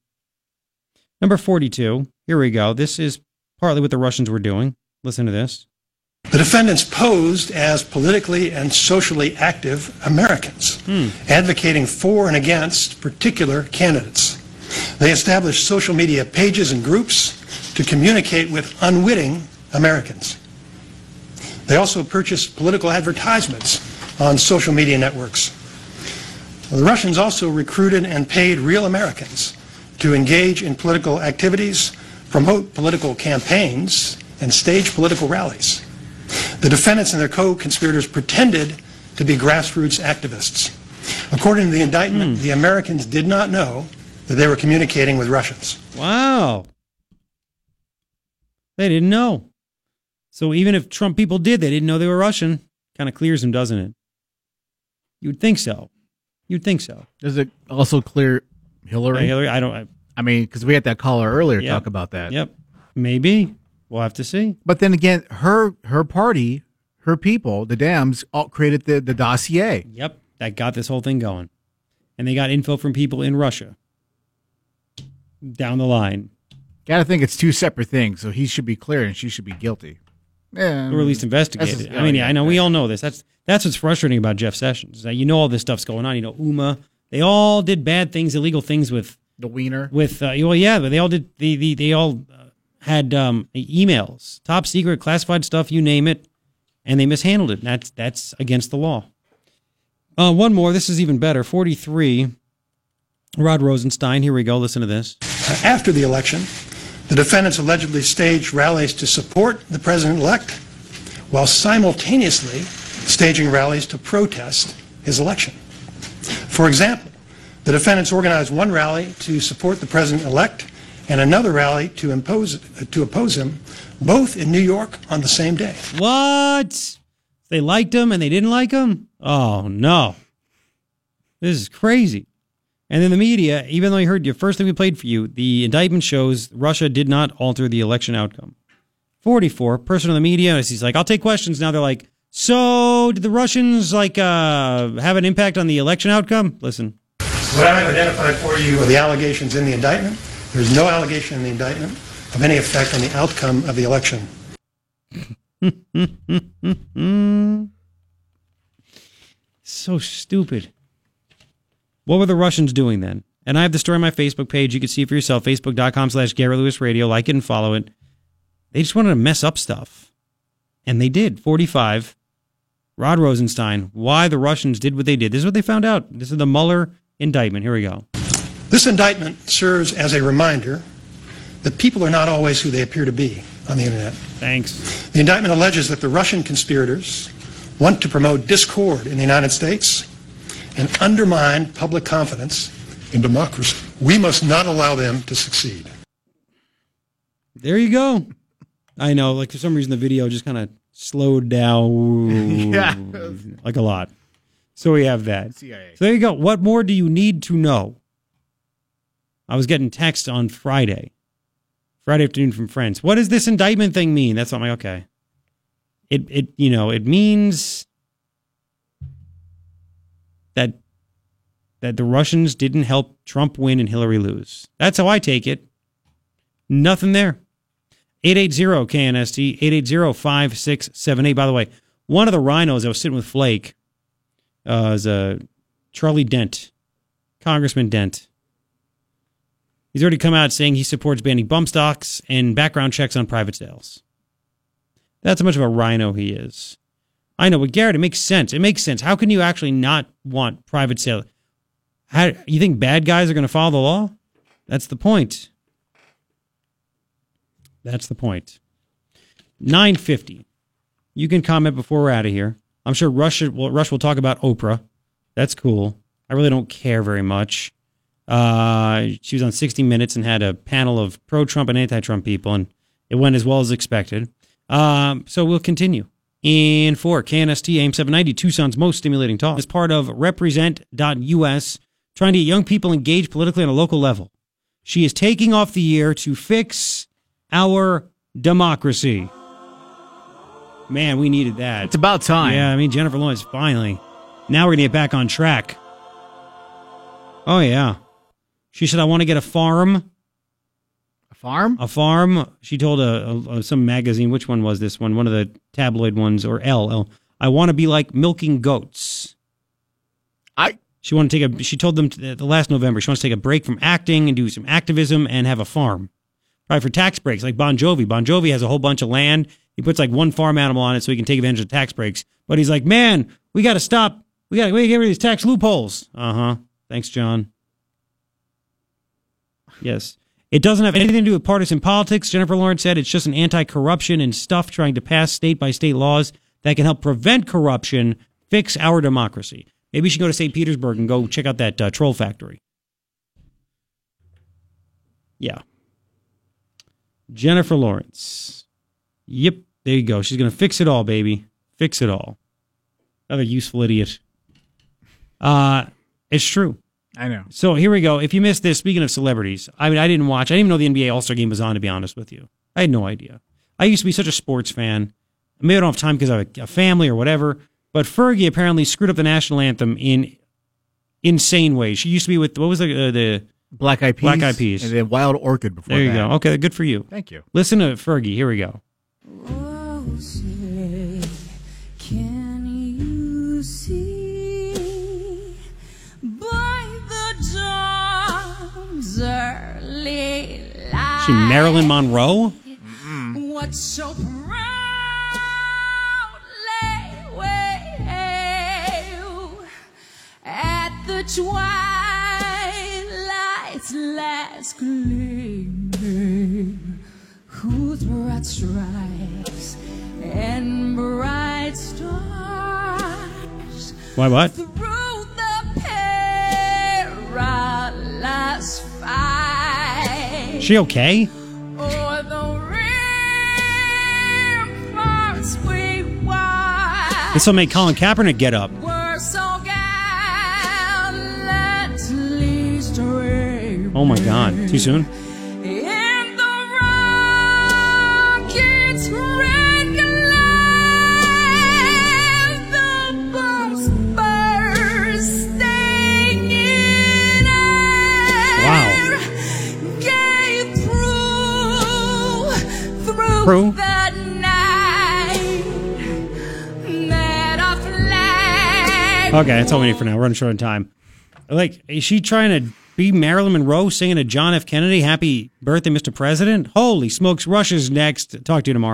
Number 42. Here we go. This is partly what the Russians were doing. Listen to this. The defendants posed as politically and socially active Americans, advocating for and against particular candidates. They established social media pages and groups to communicate with unwitting Americans. They also purchased political advertisements on social media networks. The Russians also recruited and paid real Americans to engage in political activities, promote political campaigns, and stage political rallies. The defendants and their co-conspirators pretended to be grassroots activists. According to the indictment, hmm. the Americans did not know that they were communicating with Russians. Wow. They didn't know. So even if Trump people did, they didn't know they were Russian. Kind of clears them, doesn't it? You'd think so. You'd think so. Does it also clear Hillary? Yeah, Hillary, I don't. I, I mean, because we had that caller earlier Yep. talk about that. Yep. Maybe we'll have to see. But then again, her her party, her people, the Dems, all created the the dossier. Yep. That got this whole thing going. And they got info from people in Russia. Down the line. Got to think it's two separate things. So he should be clear and she should be guilty. Yeah, or at least investigated. I mean, oh, yeah, I know we all know this. That's that's what's frustrating about Jeff Sessions. that you know all this stuff's going on. You know, Huma, they all did bad things, illegal things with the Weiner. With uh, well, yeah, but they all did. The, the they all uh, had um, emails, top secret, classified stuff, you name it, and they mishandled it. That's that's against the law. Uh, one more. This is even better. Forty-three. Rod Rosenstein. Here we go. Listen to this. After the election, the defendants allegedly staged rallies to support the president-elect while simultaneously staging rallies to protest his election. For example, the defendants organized one rally to support the president-elect and another rally to impose to oppose him, both in New York on the same day. What? They liked him and they didn't like him? Oh no. This is crazy. And then the media, even though you heard your first thing we played for you, the indictment shows Russia did not alter the election outcome. 44, person in the media, he's like, I'll take questions. Now they're like, so did the Russians like uh, have an impact on the election outcome? Listen. What I have identified for you are the allegations in the indictment. There's no allegation in the indictment of any effect on the outcome of the election. so stupid. What were the Russians doing then? And I have the story on my Facebook page. You can see for yourself. Facebook.com slash Gary Lewis Radio. Like it and follow it. They just wanted to mess up stuff. And they did. 45. Rod Rosenstein. Why the Russians did what they did. This is what they found out. This is the Mueller indictment. Here we go. This indictment serves as a reminder that people are not always who they appear to be on the internet. Thanks. The indictment alleges that the Russian conspirators want to promote discord in the United States and undermine public confidence in democracy. We must not allow them to succeed. There you go. I know, like for some reason the video just kind of slowed down Yeah. like a lot. So we have that. CIA. So there you go. What more do you need to know? I was getting text on Friday, Friday afternoon from friends. What does this indictment thing mean? That's what I'm like, okay. It it you know it means that that the Russians didn't help Trump win and Hillary lose. That's how I take it. Nothing there. 880 KNST, 880-5678. By the way, one of the rhinos I was sitting with Flake uh, is uh, Charlie Dent, Congressman Dent. He's already come out saying he supports banning bump stocks and background checks on private sales. That's how much of a rhino he is. I know, but Garrett, it makes sense. It makes sense. How can you actually not want private sale? How you think bad guys are going to follow the law? That's the point. That's the point. 950. You can comment before we're out of here. I'm sure Rush, will, Rush will talk about Oprah. That's cool. I really don't care very much. Uh, she was on 60 Minutes and had a panel of pro Trump and anti Trump people, and it went as well as expected. Um, so we'll continue. In four, KNST AIM 790, Tucson's most stimulating talk, as part of Represent.us, trying to get young people engaged politically on a local level. She is taking off the year to fix our democracy. Man, we needed that. It's about time. Yeah, I mean, Jennifer Lawrence, finally. Now we're going to get back on track. Oh, yeah. She said, I want to get a farm. A farm? A farm. She told a, a, some magazine, which one was this one? One of the tabloid ones, or Elle. Elle. I want to be like milking goats. I. She wanted to take a. She told them to, the last November she wants to take a break from acting and do some activism and have a farm, probably for tax breaks, like Bon Jovi. Bon Jovi has a whole bunch of land. He puts like one farm animal on it so he can take advantage of tax breaks. But he's like, man, we got to stop. We got to get rid of these tax loopholes. Uh huh. Thanks, John. Yes. It doesn't have anything to do with partisan politics. Jennifer Lawrence said it's just an anti corruption and stuff trying to pass state by state laws that can help prevent corruption, fix our democracy. Maybe you should go to St. Petersburg and go check out that uh, troll factory. Yeah. Jennifer Lawrence. Yep. There you go. She's going to fix it all, baby. Fix it all. Another useful idiot. Uh, it's true. I know. So here we go. If you missed this, speaking of celebrities, I mean, I didn't watch. I didn't even know the NBA All Star game was on. To be honest with you, I had no idea. I used to be such a sports fan. Maybe I don't have time because I have a family or whatever. But Fergie apparently screwed up the national anthem in insane ways. She used to be with what was the uh, the Black Eyed Peas. Black Eyed Peas. And then Wild Orchid before There you that. go. Okay, good for you. Thank you. Listen to Fergie. Here we go. Can She Marilyn Monroe. Mm-hmm. what so proudly wave at the twilight's last gleaming, whose stripes and bright stars Why what? through the perilous fight. She okay? O'er the ramparts we This will make Colin Kaepernick get up. were so gallantly. Oh my God. Too soon? Through, Through? the night that a flag Okay, that's all we need for now. We're running short on time. Like, is she trying to be Marilyn Monroe singing to John F. Kennedy, Happy Birthday, Mr. President? Holy smokes, Russia's next. Talk to you tomorrow.